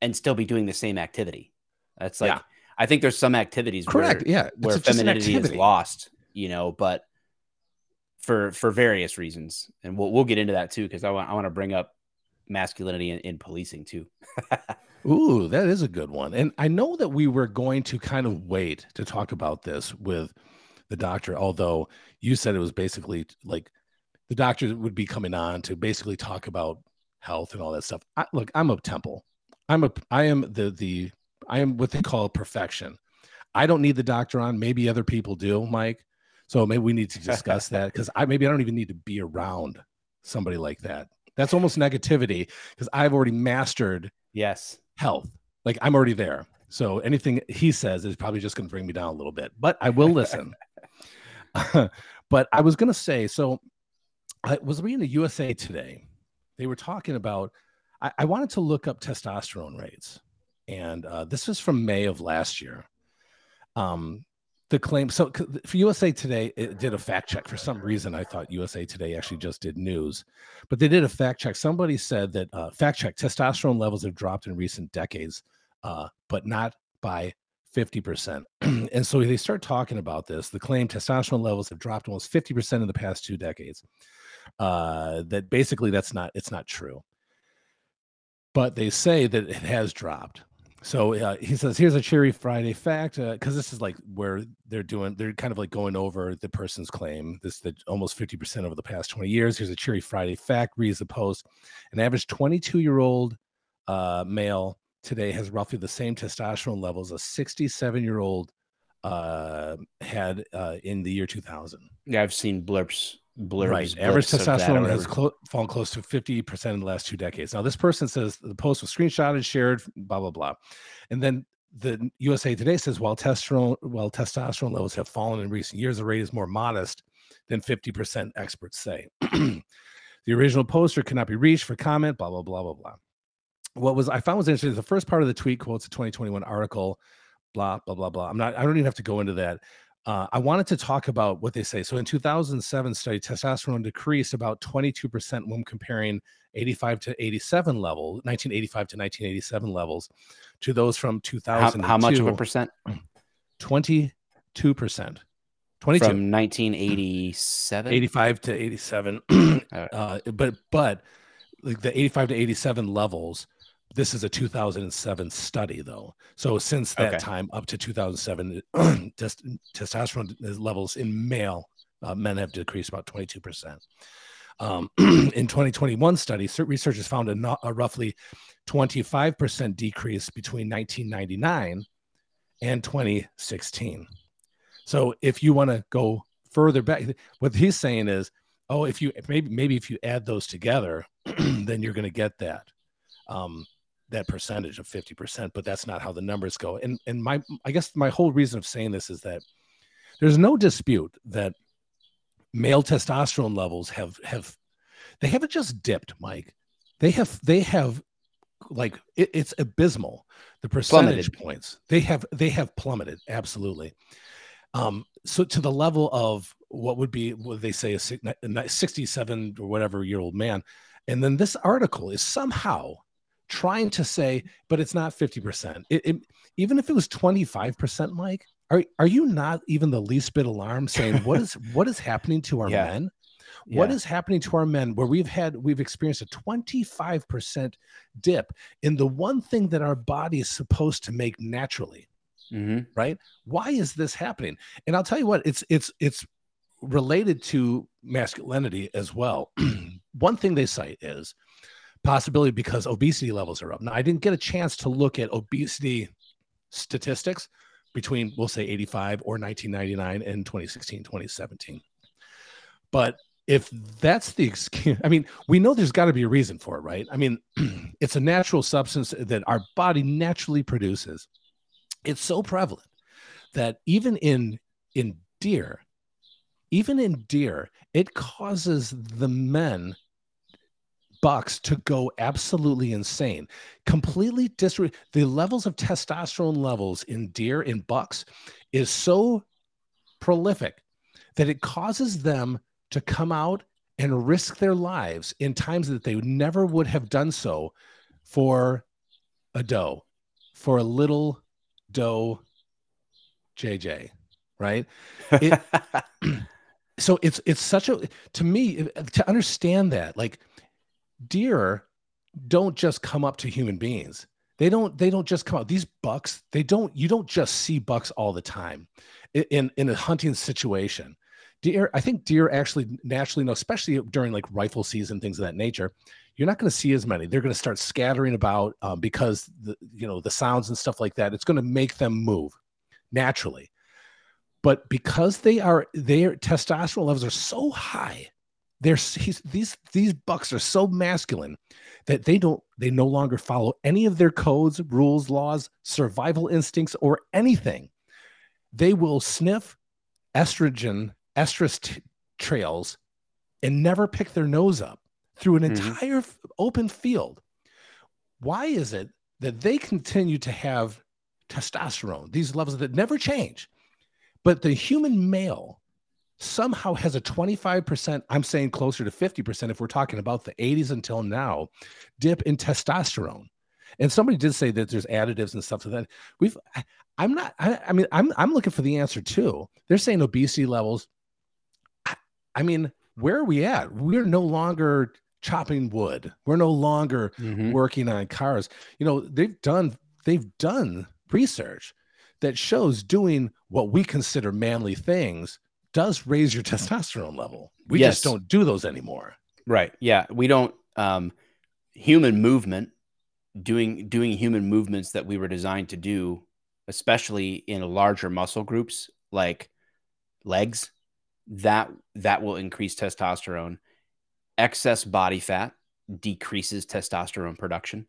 and still be doing the same activity. That's like yeah. I think there's some activities correct, where, yeah, where femininity is lost, you know, but for for various reasons, and we'll we'll get into that too because I want I want to bring up masculinity in, in policing too. Ooh, that is a good one. And I know that we were going to kind of wait to talk about this with the doctor, although you said it was basically like the doctor would be coming on to basically talk about health and all that stuff. I, look, I'm a temple. I'm a I am the the I am what they call perfection. I don't need the doctor on. Maybe other people do, Mike. So maybe we need to discuss that because I maybe I don't even need to be around somebody like that. That's almost negativity because I've already mastered yes health. Like I'm already there. So anything he says is probably just going to bring me down a little bit, but I will listen. but I was going to say, so I was reading the USA Today. They were talking about. I, I wanted to look up testosterone rates and uh, this was from May of last year. Um, the claim so for USA Today, it did a fact check. For some reason, I thought USA Today actually just did news, but they did a fact check. Somebody said that uh, fact check testosterone levels have dropped in recent decades, uh, but not by 50%. and so they start talking about this. The claim testosterone levels have dropped almost 50% in the past two decades. Uh, that basically that's not it's not true. But they say that it has dropped. So uh, he says, "Here's a cheery Friday fact," because uh, this is like where they're doing, they're kind of like going over the person's claim. This that almost fifty percent over the past twenty years. Here's a cheery Friday fact. Reads the post: An average twenty-two year old uh, male today has roughly the same testosterone levels a sixty-seven year old uh, had uh, in the year two thousand. Yeah, I've seen blurps blurbs. Right. Average testosterone has clo- fallen close to 50% in the last two decades. Now, this person says the post was screenshotted, shared, blah, blah, blah. And then the USA Today says while testosterone, while testosterone levels have fallen in recent years, the rate is more modest than 50% experts say. the original poster cannot be reached for comment, blah, blah, blah, blah, blah. What was I found was interesting. The first part of the tweet quotes a 2021 article, blah, blah, blah, blah. I'm not, I don't even have to go into that. Uh, I wanted to talk about what they say. So in 2007 study, testosterone decreased about 22% when comparing 85 to 87 level, 1985 to 1987 levels to those from 2000. How, how much of a percent? 22%. 22. From 1987? 85 to 87. uh, but, but like the 85 to 87 levels this is a 2007 study, though. So since that Okay. time up to 2007, test, testosterone levels in male uh, men have decreased about 22 percent. Um, in 2021 study, researchers found a, no- a roughly 25 percent decrease between 1999 and 2016. So if you want to go further back, what he's saying is, oh, if you maybe maybe if you add those together, then you're going to get that um, that percentage of 50%. But that's not how the numbers go. And and my I guess my whole reason of saying this is that there's no dispute that male testosterone levels have have they haven't just dipped, Mike. They have they have like it, it's abysmal the percentage Plummeted. points they have they have plummeted absolutely um so to the level of what would be what they say a a 67 or whatever year old man and then this article is somehow trying to say but it's not 50% it, it, even if it was 25% mike are, are you not even the least bit alarmed saying what is what is happening to our Yeah. men what Yeah. is happening to our men where we've had we've experienced a 25% dip in the one thing that our body is supposed to make naturally Mhm. right why is this happening and i'll tell you what it's it's it's related to masculinity as well one thing they cite is possibility because obesity levels are up. Now i didn't get a chance to look at obesity statistics between we'll say 85 or 1999 and 2016 2017 but if that's the excuse i mean we know there's got to be a reason for it right? I mean it's a natural substance that our body naturally produces. It's so prevalent that even in in deer even in deer it causes the men bucks to go absolutely insane. Completely disre- the levels of testosterone levels in deer in bucks is so prolific that it causes them to come out and risk their lives in times that they never would have done so for a doe for a little doe jj right? It- so it's it's such a to me to understand that like deer don't just come up to human beings. They don't they don't just come out. These bucks they don't you don't just see bucks all the time in in a hunting situation. Deer i think deer actually naturally know especially during like rifle season things of that nature you're not going to see as many. They're going to start scattering about um, because the you know the sounds and stuff like that. It's going to make them move naturally. But because they are their testosterone levels are so high they're he's, these these bucks are so masculine that they don't they no longer follow any of their codes rules laws survival instincts or anything they will sniff estrogen estrus t- trails and never pick their nose up through an Mhm. entire f- open field why is it that they continue to have testosterone these levels that never change but the human male somehow has a 25%, I'm saying closer to 50% if we're talking about the 80s until now, dip in testosterone. And somebody did say that there's additives and stuff to that. We've I'm not I, I mean I'm I'm looking for the answer too. They're saying obesity levels. I, I mean, where are we at? We're no longer chopping wood. We're no longer Mhm. working on cars. You know, they've done they've done research that shows doing what we consider manly things does raise your testosterone level. We Yes. just don't do those anymore. Right. Yeah. We don't um human movement doing doing human movements that we were designed to do, especially in larger muscle groups like legs, that that will increase testosterone. Excess body fat decreases testosterone production.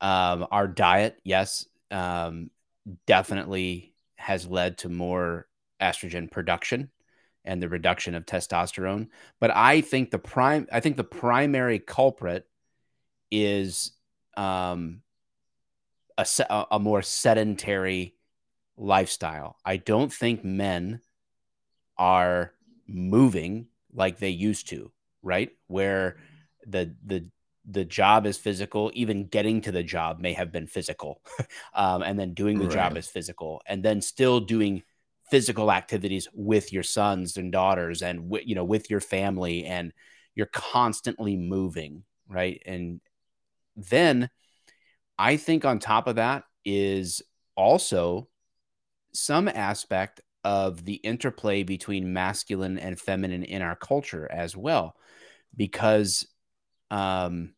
Um, our diet, yes, um, definitely has led to more estrogen production and the reduction of testosterone. But I think the prime, I think the primary culprit is um, a, a a more sedentary lifestyle. I don't think men are moving like they used to, right? Where the the the job is physical, even getting to the job may have been physical, um, and then doing the job is physical, and then still doing physical activities with your sons and daughters, and wi- you know with your family, and you're constantly moving, right? And then I think on top of that is also some aspect of the interplay between masculine and feminine in our culture as well because um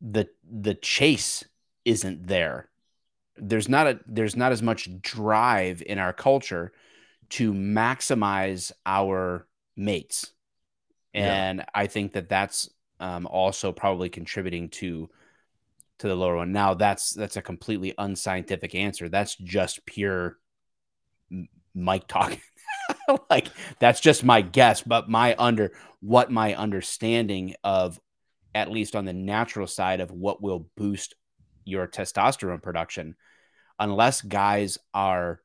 the the chase isn't there there's not a there's not as much drive in our culture to maximize our mates. And yeah. i think that that's um, also probably contributing to to the lower one. Now that's that's a completely unscientific answer. That's just pure mike talking like that's just my guess but my under what my understanding of at least on the natural side of what will boost your testosterone production unless guys are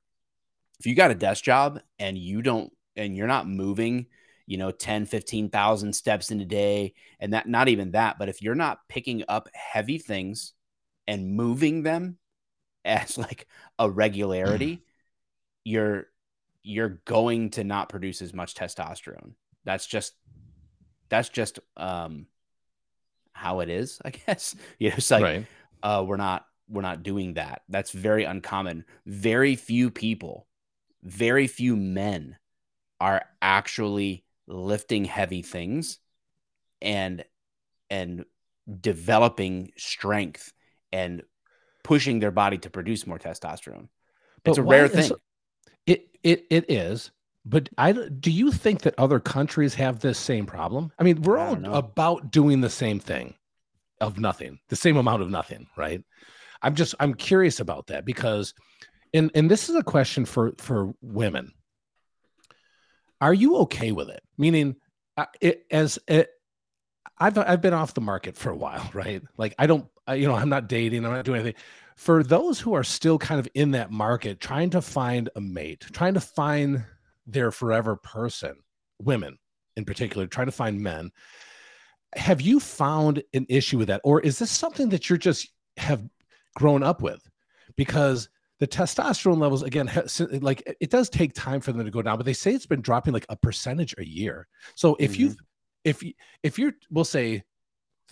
if you got a desk job and you don't and you're not moving you know 10 15,000 steps in a day and that not even that but if you're not picking up heavy things and moving them as like a regularity you're you're going to not produce as much testosterone. That's just that's just um how it is i guess. You know it's like right. uh we're not we're not doing that that's very uncommon very few people very few men are actually lifting heavy things and and developing strength and pushing their body to produce more testosterone. It's but a rare thing. It it it is. But I do you think that other countries have this same problem? I mean, we're all about doing the same thing of nothing, the same amount of nothing, right? I'm just I'm curious about that because and and this is a question for for women are you okay with it? Meaning, uh, it, as it, I've I've been off the market for a while, right? Like I don't, I, you know, I'm not dating, I'm not doing anything. For those who are still kind of in that market, trying to find a mate, trying to find their forever person, women in particular, trying to find men. Have you found an issue with that, or is this something that you're just have grown up with? Because the testosterone levels again like it does take time for them to go down but they say it's been dropping like a percentage a year so if mm-hmm. you if you if you're we'll say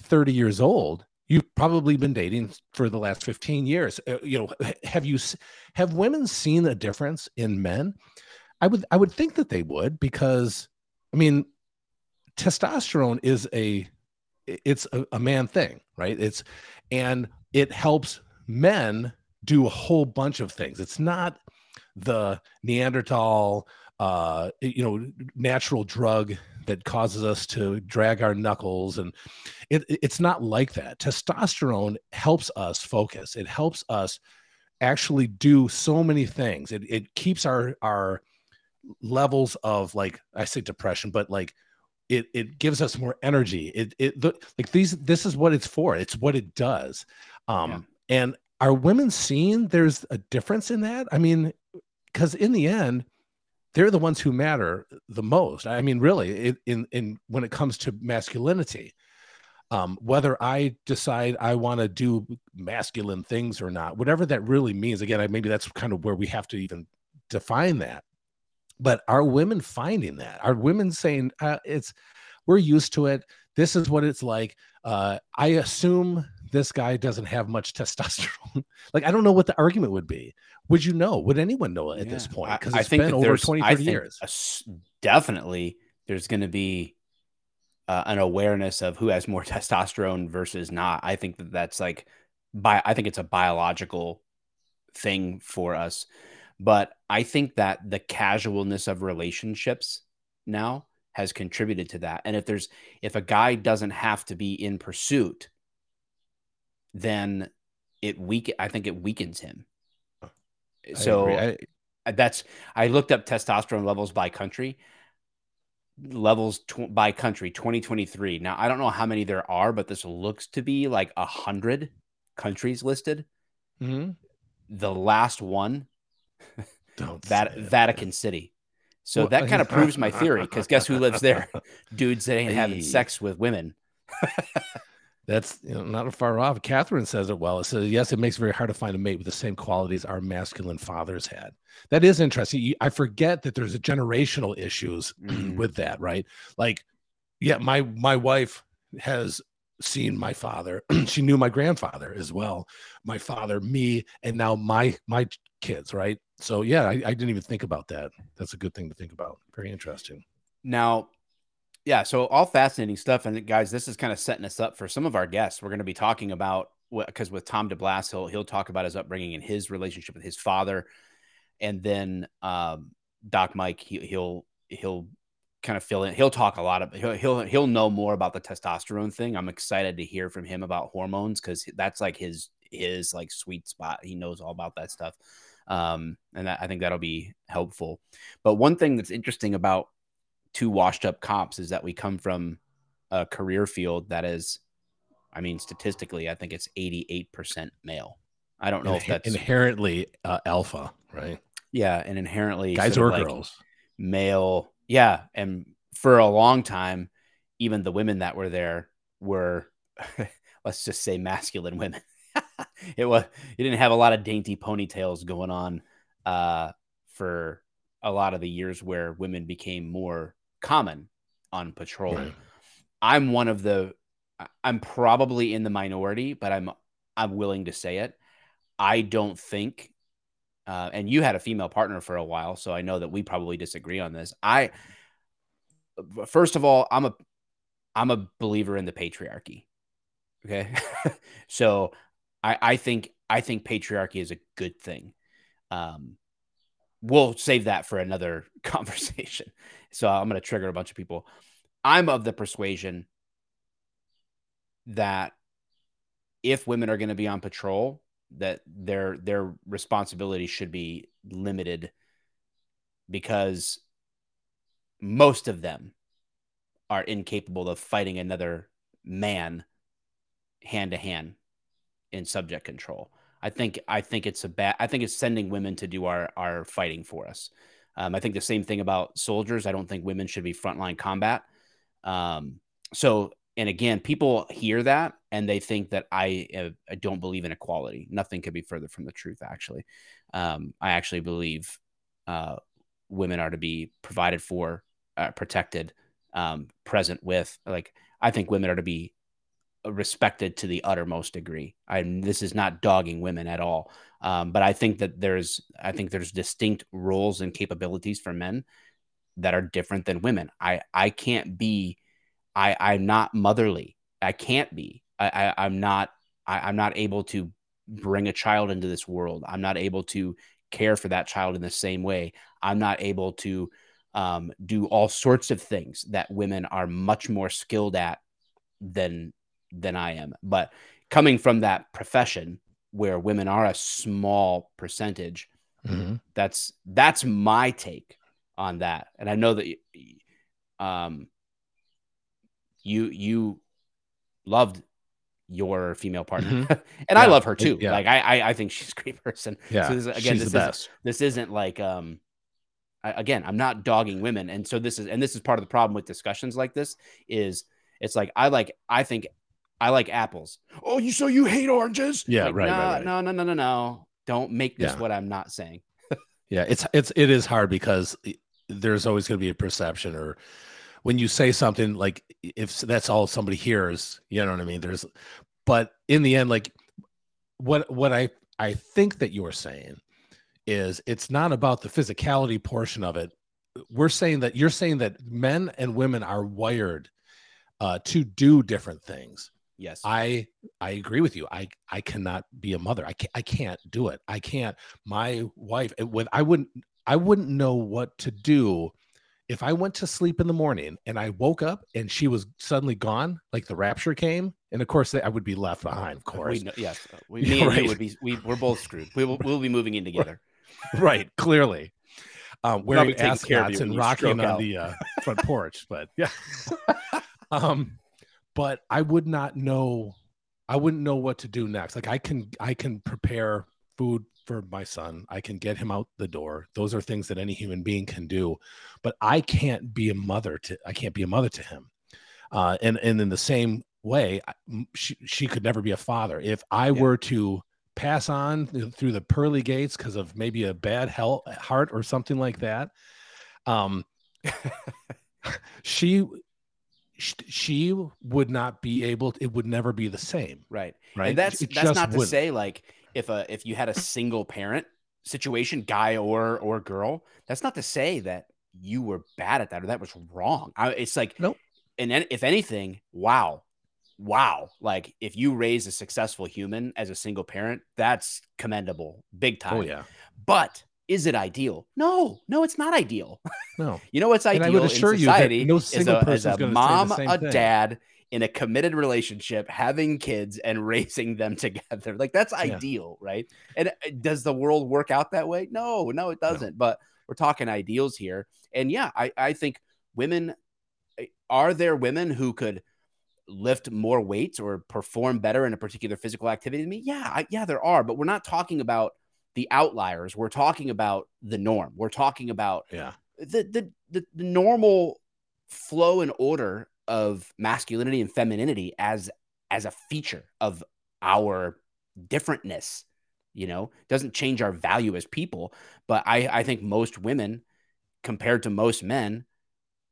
30 years old you've probably been dating for the last 15 years uh, you know have you have women seen a difference in men i would i would think that they would because i mean testosterone is a it's a, a man thing right it's and it helps men do a whole bunch of things. It's not the Neanderthal, uh, you know, natural drug that causes us to drag our knuckles, and it, it's not like that. Testosterone helps us focus. It helps us actually do so many things. It it keeps our our levels of like I say depression, but like it it gives us more energy. It it the, like these this is what it's for. It's what it does. Um yeah. And are women seeing there's a difference in that? I mean, because in the end, they're the ones who matter the most. I mean, really, in in, in when it comes to masculinity, um, whether I decide I want to do masculine things or not, whatever that really means. Again, I, maybe that's kind of where we have to even define that. But are women finding that? Are women saying uh, it's we're used to it? This is what it's like. Uh, I assume this guy doesn't have much testosterone. like, I don't know what the argument would be. Would you know? Would anyone know at yeah. this point? Because it's I been over 20, 30 years. A, definitely there's going to be uh, an awareness of who has more testosterone versus not. I think that that's like, by, I think it's a biological thing for us. But I think that the casualness of relationships now has contributed to that. And if there's, if a guy doesn't have to be in pursuit, then it weak. I think it weakens him. So I, that's I looked up testosterone levels by country. Levels tw- by country 2023. Now I don't know how many there are, but this looks to be like a hundred countries listed. Mm-hmm. The last one, that Vatican City. So well, that kind of proves my theory because guess who lives there? Dudes that ain't hey. having sex with women. That's you know, not far off. Catherine says it well. It says, yes, it makes it very hard to find a mate with the same qualities our masculine fathers had. That is interesting. I forget that there's a generational issues mm. with that, right? Like, yeah, my my wife has seen my father. she knew my grandfather as well. My father, me, and now my my kids, right? So yeah, I, I didn't even think about that. That's a good thing to think about. Very interesting. Now, yeah, so all fascinating stuff. And guys, this is kind of setting us up for some of our guests. We're going to be talking about because with Tom DeBlass, he'll he'll talk about his upbringing and his relationship with his father, and then um, Doc Mike he, he'll he'll kind of fill in. He'll talk a lot of he'll he'll he'll know more about the testosterone thing. I'm excited to hear from him about hormones because that's like his his like sweet spot. He knows all about that stuff, um, and that, I think that'll be helpful. But one thing that's interesting about two washed up cops is that we come from a career field that is, I mean, statistically, I think it's 88% male. I don't know In- if that's inherently uh, alpha, right? yeah, and inherently Guys or like girls. male. Yeah, and for a long time, even the women that were there were, let's just say, masculine women. it was you didn't have a lot of dainty ponytails going on uh, for a lot of the years where women became more common on patrol. Right. I'm one of the I'm probably in the minority, but I'm I'm willing to say it. I don't think uh, and you had a female partner for a while, so I know that we probably disagree on this. I first of all, I'm a I'm a believer in the patriarchy. Okay. so I I think I think patriarchy is a good thing. Um we'll save that for another conversation. So I'm going to trigger a bunch of people. I'm of the persuasion that if women are going to be on patrol, that their their responsibility should be limited because most of them are incapable of fighting another man hand to hand in subject control. I think I think it's a bad. I think it's sending women to do our our fighting for us. Um, I think the same thing about soldiers. I don't think women should be frontline combat. Um, so, and again, people hear that and they think that I, uh, I don't believe in equality. Nothing could be further from the truth. Actually, um, I actually believe uh, women are to be provided for, uh, protected, um, present with. Like I think women are to be respected to the uttermost degree. I this is not dogging women at all, um, but I think that there's I think there's distinct roles and capabilities for men that are different than women. I I can't be I I'm not motherly. I can't be. I, I I'm not I, I'm not able to bring a child into this world. I'm not able to care for that child in the same way. I'm not able to um, do all sorts of things that women are much more skilled at than than I am. But coming from that profession where women are a small percentage, Mhm. that's that's my take on that. And I know that um you you loved your female partner, and I love her too. yeah. Like I, I I think she's a great person. Yeah, So this, again, she's this the is best. this isn't like um again i'm not dogging women and so this is and this is part of the problem with discussions like this is it's like i like i think i like apples oh you so you hate oranges Yeah, Like, right, no, right, right. no no no no no don't make this Yeah. what i'm not saying Yeah, it's it's it is hard because there's always going to be a perception or when you say something like if that's all somebody hears, you know what I mean? There's but in the end like what what I I think that you're saying is it's not about the physicality portion of it. We're saying that you're saying that men and women are wired uh, to do different things. Yes I I agree with you. I I cannot be a mother. I can't I can't do it. I can't. My wife it would I wouldn't I wouldn't know what to do if I went to sleep in the morning and I woke up and she was suddenly gone, like the rapture came, and of course I would be left behind. Of course, we know, yes we, me and you would be we, we're both screwed we will we'll be moving in together right? Clearly, um, wearing taking care of you ascots and rocking on out. the uh, front porch. But yeah, um, but I would not know. I wouldn't know what to do next. Like I can, I can prepare food for my son. I can get him out the door. Those are things that any human being can do, but I can't be a mother to. I can't be a mother to him. Uh, and and in the same way, she she could never be a father. If I Yeah. were to pass on through the pearly gates because of maybe a bad health heart or something like that, um, she sh- she would not be able to, it would never be the same. Right. Right? And that's It that's not to wouldn't. say like if a if you had a single parent situation guy or or girl that's not to say that you were bad at that or that was wrong. I, it's like Nope. and then if anything wow wow. Like if you raise a successful human as a single parent that's commendable big oh, time. oh yeah. But is it ideal no no it's not ideal no you know what's And I ideal would assure in you society no is single a, is a say the mom, a thing. dad in a committed relationship, having kids and raising them together. Like that's Yeah. ideal, right? And uh, does the world work out that way? No, no, it doesn't. But we're talking ideals here. And yeah, I, I think women eh, are there women who could lift more weights or perform better in a particular physical activity than me? Yeah, I, yeah, there are. But we're not talking about the outliers. We're talking about the norm. We're talking about yeah the the the, the normal flow and order of masculinity and femininity as as a feature of our differentness you know doesn't change our value as people but i i think most women compared to most men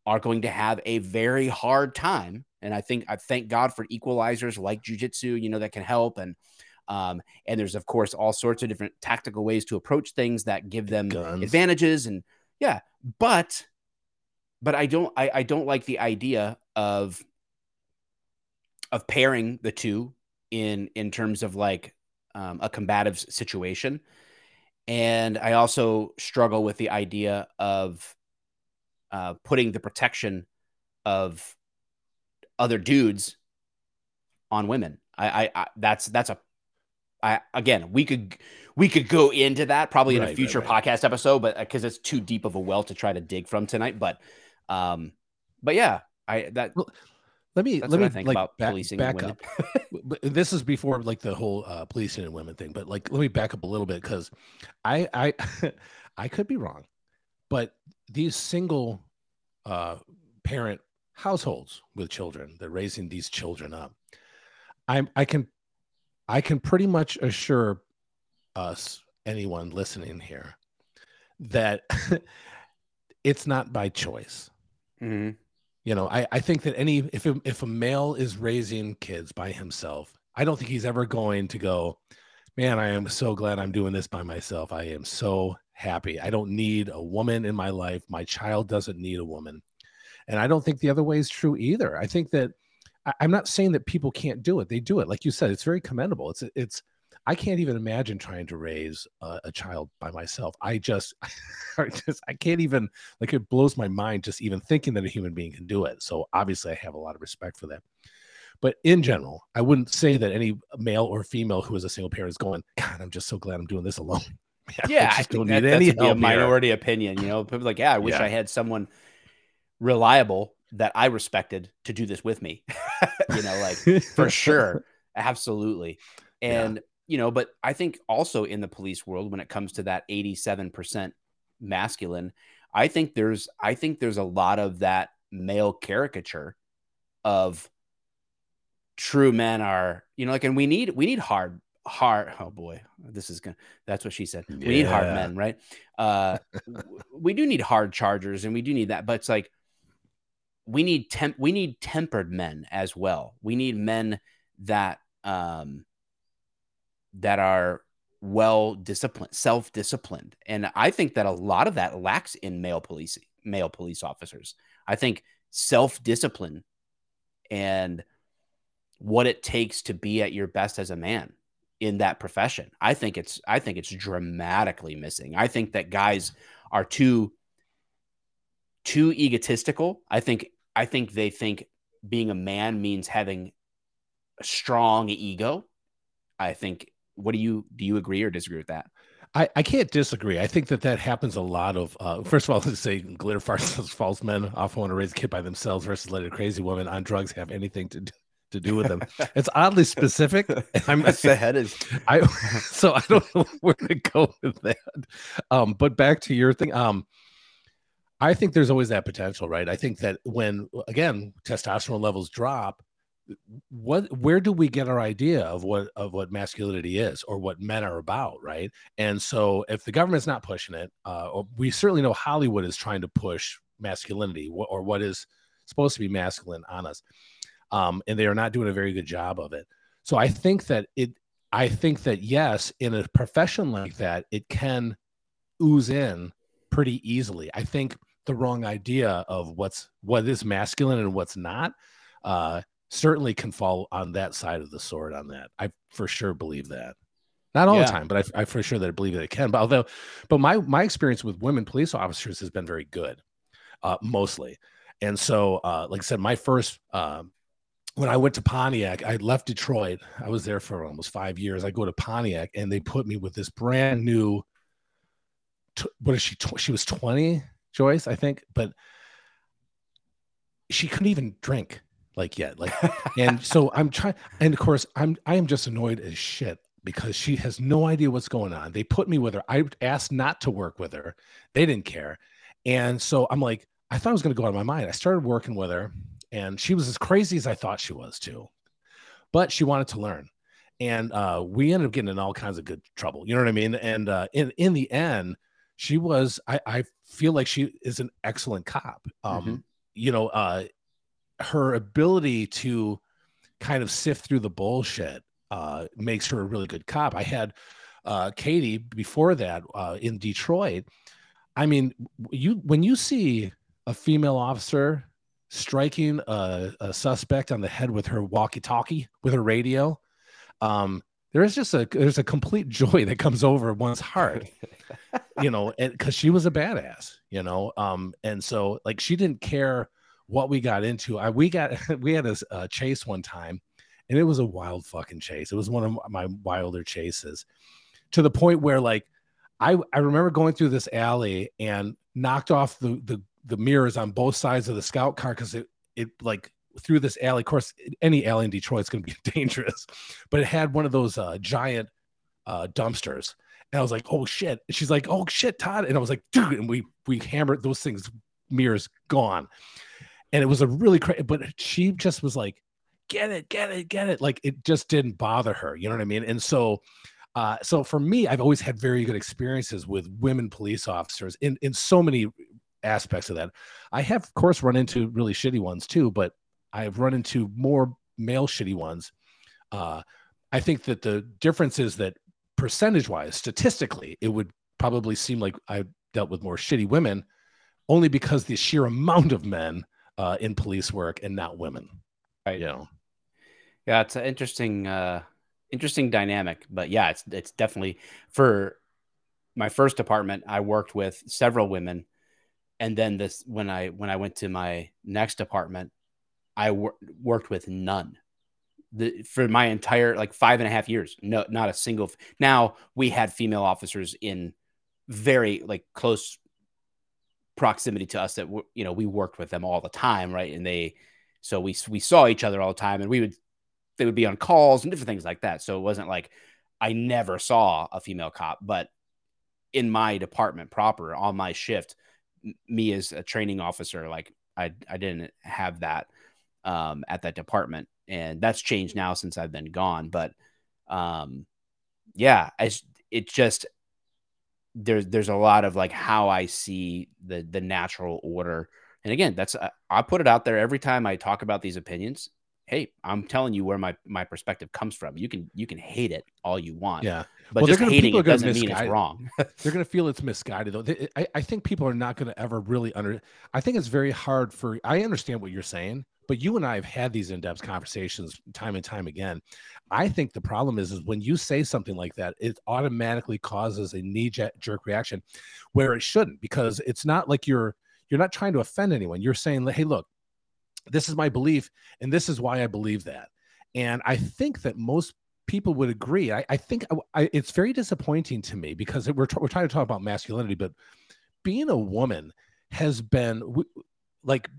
are going to have a very hard time and i think i thank god for equalizers like jujitsu you know that can help and um and there's of course all sorts of different tactical ways to approach things that give them Guns. advantages and yeah but but i don't I, I don't like the idea of of pairing the two in in terms of like um, a combative situation and i also struggle with the idea of uh, putting the protection of other dudes on women I, I i that's that's a i again we could we could go into that probably in Right, a future right. podcast episode but because it's too deep of a well to try to dig from tonight but um but yeah i that Well, let me that's let me think like about back, policing back women. up but this is before like the whole uh policing and women thing but like let me back up a little bit because i i i could be wrong but these single uh parent households with children they're raising these children up i'm i can i can pretty much assure us anyone listening here that it's not by choice. Mhm. you know i, I think that any if if a male is raising kids by himself i don't think he's ever going to go man i am so glad i'm doing this by myself. I am so happy. I don't need a woman in my life. My child doesn't need a woman. And i don't think the other way is true either. I think that I, i'm not saying that people can't do it they do it like you said it's very commendable it's it's i can't even imagine trying to raise a, a child by myself i just I just i can't even like it blows my mind just even thinking that a human being can do it so obviously i have a lot of respect for that but in general i wouldn't say that any male or female who is a single parent is going god i'm just so glad i'm doing this alone yeah, I think don't that, need any be a help here. minority opinion. You know, people like, yeah, I wish Yeah. I had someone reliable that I respected to do this with me. you know, like for sure, absolutely. Yeah. And you know, but I think also in the police world, when it comes to that eighty-seven percent masculine, I think there's, I think there's a lot of that male caricature of true men are, you know, like, and we need, we need hard, hard. Oh boy, this is gonna. That's what she said. We need hard men, right? Uh, we do need hard chargers, and we do need that, but it's like we need temp. We need tempered men as well. We need men that um that are well disciplined, self disciplined, and I think that a lot of that lacks in male police male police officers. I think self discipline and what it takes to be at your best as a man in that profession. I think it's I think it's dramatically missing. I think that guys are too too egotistical. I think I think they think being a man means having a strong ego. I think what do you do you agree or disagree with that? I, I can't disagree. I think that that happens a lot of. Uh, first of all, let's say glitter farts, false men often want to raise a kid by themselves versus let a crazy woman on drugs have anything to do, to do with them. It's oddly specific. I'm the head is I so I don't know where to go with that. Um, but back to your thing. Um, I think there's always that potential, right? I think that when again testosterone levels drop, what where do we get our idea of what of what masculinity is or what men are about, right? And so if the government's not pushing it, uh, we certainly know Hollywood is trying to push masculinity or what is supposed to be masculine on us, um, and they are not doing a very good job of it. So I think that it. I think that yes, in a profession like that, it can ooze in pretty easily. I think the wrong idea of what's what is masculine and what's not uh, certainly can fall on that side of the sword. On that, I for sure believe that. Not all yeah. the time, but I, I for sure that I believe that it can. But although, but my my experience with women police officers has been very good, uh, mostly. And so, uh, like I said, my first uh, when I went to Pontiac, I left Detroit. I was there for almost five years. I go to Pontiac, and they put me with this brand new. what is she? she was twenty, Joyce, I think, but she couldn't even drink like yet. Like, and so I'm trying. And of course, I'm I am just annoyed as shit because she has no idea what's going on. They put me with her. I asked not to work with her. They didn't care. And so I'm like, I thought I was going to go out of my mind. I started working with her, and she was as crazy as I thought she was too. But she wanted to learn. And uh, we ended up getting in all kinds of good trouble. You know what I mean? And uh, in in the end, she was. I, I feel like she is an excellent cop. Um, mm-hmm. You know, uh, her ability to kind of sift through the bullshit uh, makes her a really good cop. I had uh, Katie before that uh, in Detroit. I mean, you when you see a female officer striking a, a suspect on the head with her walkie-talkie with her radio, um, there's just a there's a complete joy that comes over one's heart, you know, and because she was a badass, you know, um, and so like she didn't care what we got into. I we got we had a, a chase one time and it was a wild fucking chase. It was one of my wilder chases to the point where like I I remember going through this alley and knocked off the the, the mirrors on both sides of the scout car because it it like through this alley. Of course, any alley in Detroit is going to be dangerous, but it had one of those uh, giant uh, dumpsters. And I was like, "Oh shit!" And she's like, "Oh shit, Todd!" And I was like, "Dude!" And we we hammered those things, mirrors gone. And it was a really crazy. But she just was like, get it, get it, get it. Like it just didn't bother her. You know what I mean? And so, uh, so for me, I've always had very good experiences with women police officers in in so many aspects of that. I have, of course, run into really shitty ones too, but I've run into more male shitty ones. Uh, I think that the difference is that percentage wise, statistically, it would probably seem like I dealt with more shitty women only because the sheer amount of men uh, in police work and not women. Right. You know. Yeah, it's an interesting, uh, interesting dynamic. But yeah, it's it's definitely for my first department. I worked with several women, and then this when I when I went to my next department, I wor- worked with none. The, for my entire like five and a half years, no, not a single. Now we had female officers in very like close proximity to us that were you know we worked with them all the time, right? And they, so we we saw each other all the time, and we would they would be on calls and different things like that. So it wasn't like I never saw a female cop, but in my department proper on my shift, me as a training officer, like I, I didn't have that um, at that department. And that's changed now since I've been gone. But um, yeah, I, it just, there's, there's a lot of like how I see the, the natural order. And again, that's, I put it out there every time I talk about these opinions hey, I'm telling you where my my perspective comes from. You can you can hate it all you want. Yeah. But well, just gonna, hating it doesn't misguide. mean it's wrong. they're going to feel it's misguided though. They, I, I think people are not going to ever really under. I think it's very hard for. I understand what you're saying, but you and I have had these in-depth conversations time and time again. I think the problem is, is when you say something like that, it automatically causes a knee-jerk reaction, where it shouldn't, because it's not like you're you're not trying to offend anyone. You're saying, hey, look, this is my belief, and this is why I believe that. And I think that most people would agree. I, I think I, it's very disappointing to me because we're, we're trying to talk about masculinity, but being a woman has been like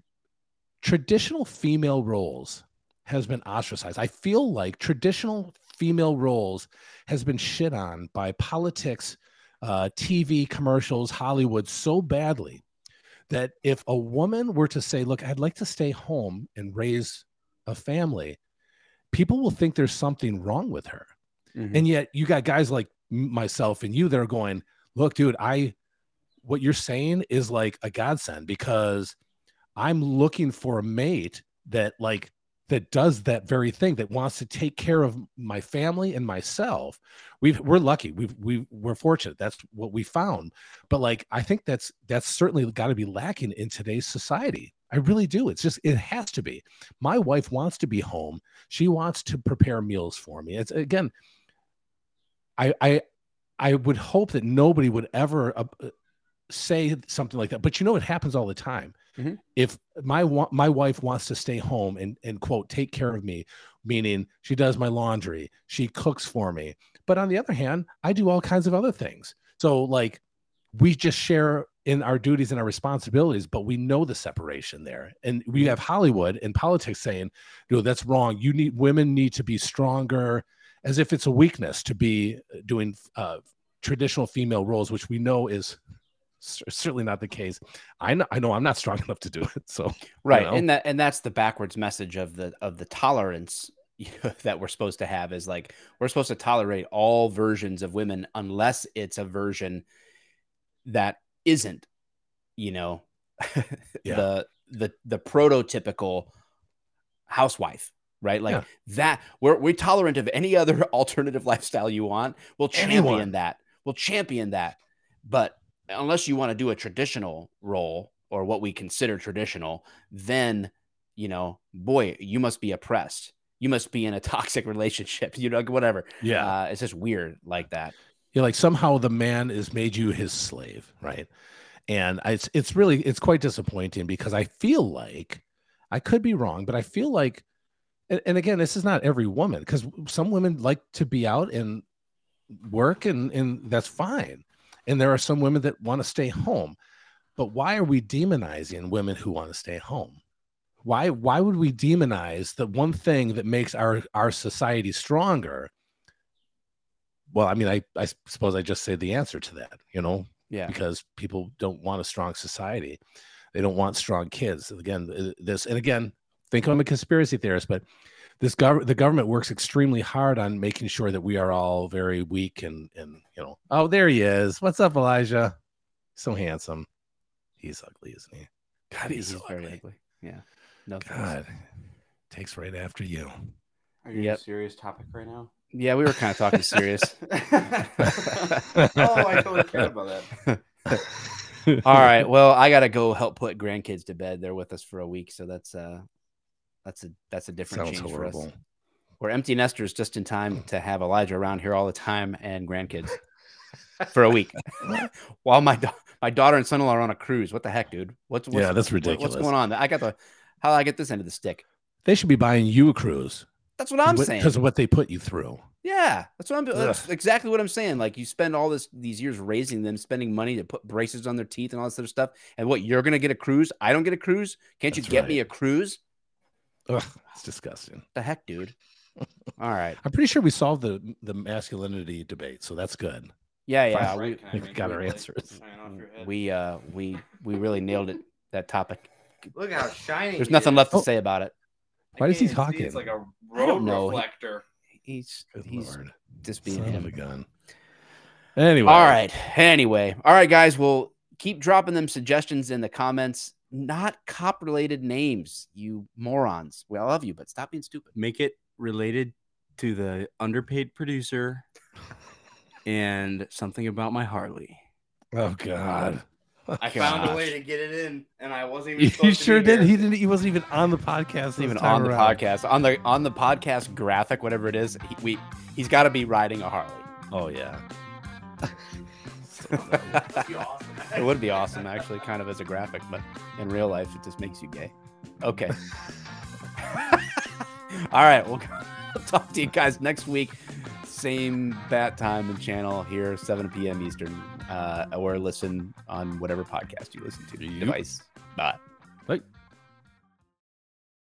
traditional female roles has been ostracized. I feel like traditional female roles has been shit on by politics, uh, TV commercials, Hollywood so badly that if a woman were to say, Look, I'd like to stay home and raise a family, people will think there's something wrong with her. Mm-hmm. And yet you got guys like myself and you that are going, Look, dude, I, what you're saying is like a godsend because I'm looking for a mate that like that does that very thing that wants to take care of my family and myself. We've we're lucky. We've we we're fortunate. That's what we found. But like i think that's that's certainly got to be lacking in today's society i really do it's just it has to be. My wife wants to be home she wants to prepare meals for me it's again i i i would hope that nobody would ever uh, say something like that but you know it happens all the time. Mhm. if my wa- my wife wants to stay home and and quote take care of me meaning she does my laundry she cooks for me but on the other hand i do all kinds of other things. So like we just share in our duties and our responsibilities but we know the separation there. And we have hollywood and politics saying no that's wrong. You need women need to be stronger as if it's a weakness to be doing uh, traditional female roles which we know is cer- certainly not the case. I know i know i'm not strong enough to do it so right know? and that and that's the backwards message of the of the tolerance that we're supposed to have is like we're supposed to tolerate all versions of women unless it's a version that isn't you know Yeah. the the the prototypical housewife right? Like Yeah. that we're we're tolerant of any other alternative lifestyle you want. We'll champion Anyone. that. We'll champion that. But unless you want to do a traditional role or what we consider traditional then you know boy you must be oppressed. You must be in a toxic relationship you know whatever. Yeah. Uh, it's just weird like that You're like somehow the man has made you his slave, right? And it's it's really it's quite disappointing because I feel like I could be wrong, but I feel like, and, and again, this is not every woman because some women like to be out and work, and and that's fine, and there are some women that want to stay home, but why are we demonizing women who want to stay home? Why why would we demonize the one thing that makes our our society stronger? Well i mean I, I suppose i just say the answer to that you know yeah. because people don't want a strong society. They don't want strong kids. Again this and again think i'm a conspiracy theorist but this gov- the government works extremely hard on making sure that we are all very weak and and you know oh there he is. What's up elijah? So handsome. He's ugly isn't he? God he's, he's so very ugly. ugly. Yeah. No thanks. god takes right after you. Are you Yep. in a serious topic right now? Yeah we were kind of talking serious oh, I totally care about that. All right. Well, I gotta go help put grandkids to bed. They're with us for a week, so that's uh that's a that's a different sounds change for us. We're empty nesters just in time to have Elijah around here all the time and grandkids for a week. While my da- my daughter and son-in-law are on a cruise. What the heck, dude? What's, what's yeah that's what- ridiculous what's going on? I got the how do I get this end of the stick? they should be buying you a cruise That's what I'm saying. because of what they put you through Yeah, that's what I'm. That's exactly what I'm saying. Like you spend all this these years raising them, spending money to put braces on their teeth and all this other stuff, and what you're gonna get a cruise? I don't get a cruise. Can't you That's get me a cruise? Ugh, it's disgusting. The heck, dude. all right. I'm pretty sure we solved the the masculinity debate, so that's good. Yeah, yeah. Fine. We, we've got our a plate? answers. Hang off your head. we uh we we really nailed it. That topic. Look how shiny. There's nothing is. left to Oh. say about it. I Why is he can't. It's talking? like a road know. Reflector. He's Good he's lord. just being Son of him. a gun. Anyway. All right. Anyway, all right, guys. We'll keep dropping them suggestions in the comments. Not cop related names, you morons. We all love you, but stop being stupid. make it related to the underpaid producer and something about my Harley. Oh God. I found a way to get it in, and I wasn't even. You, supposed to sure did. here. He didn't. He wasn't even on the podcast. Even on the podcast. On the on the podcast graphic, whatever it is, he, we he's got to be riding a Harley. Oh yeah. Awesome. It would be awesome, actually, kind of as a graphic, but in real life, it just makes you gay. Okay. All right. We'll talk to you guys next week. Same bat time and channel here, 7 p.m. Eastern, uh, or listen on whatever podcast you listen to. Yep. Device. Bye. Like.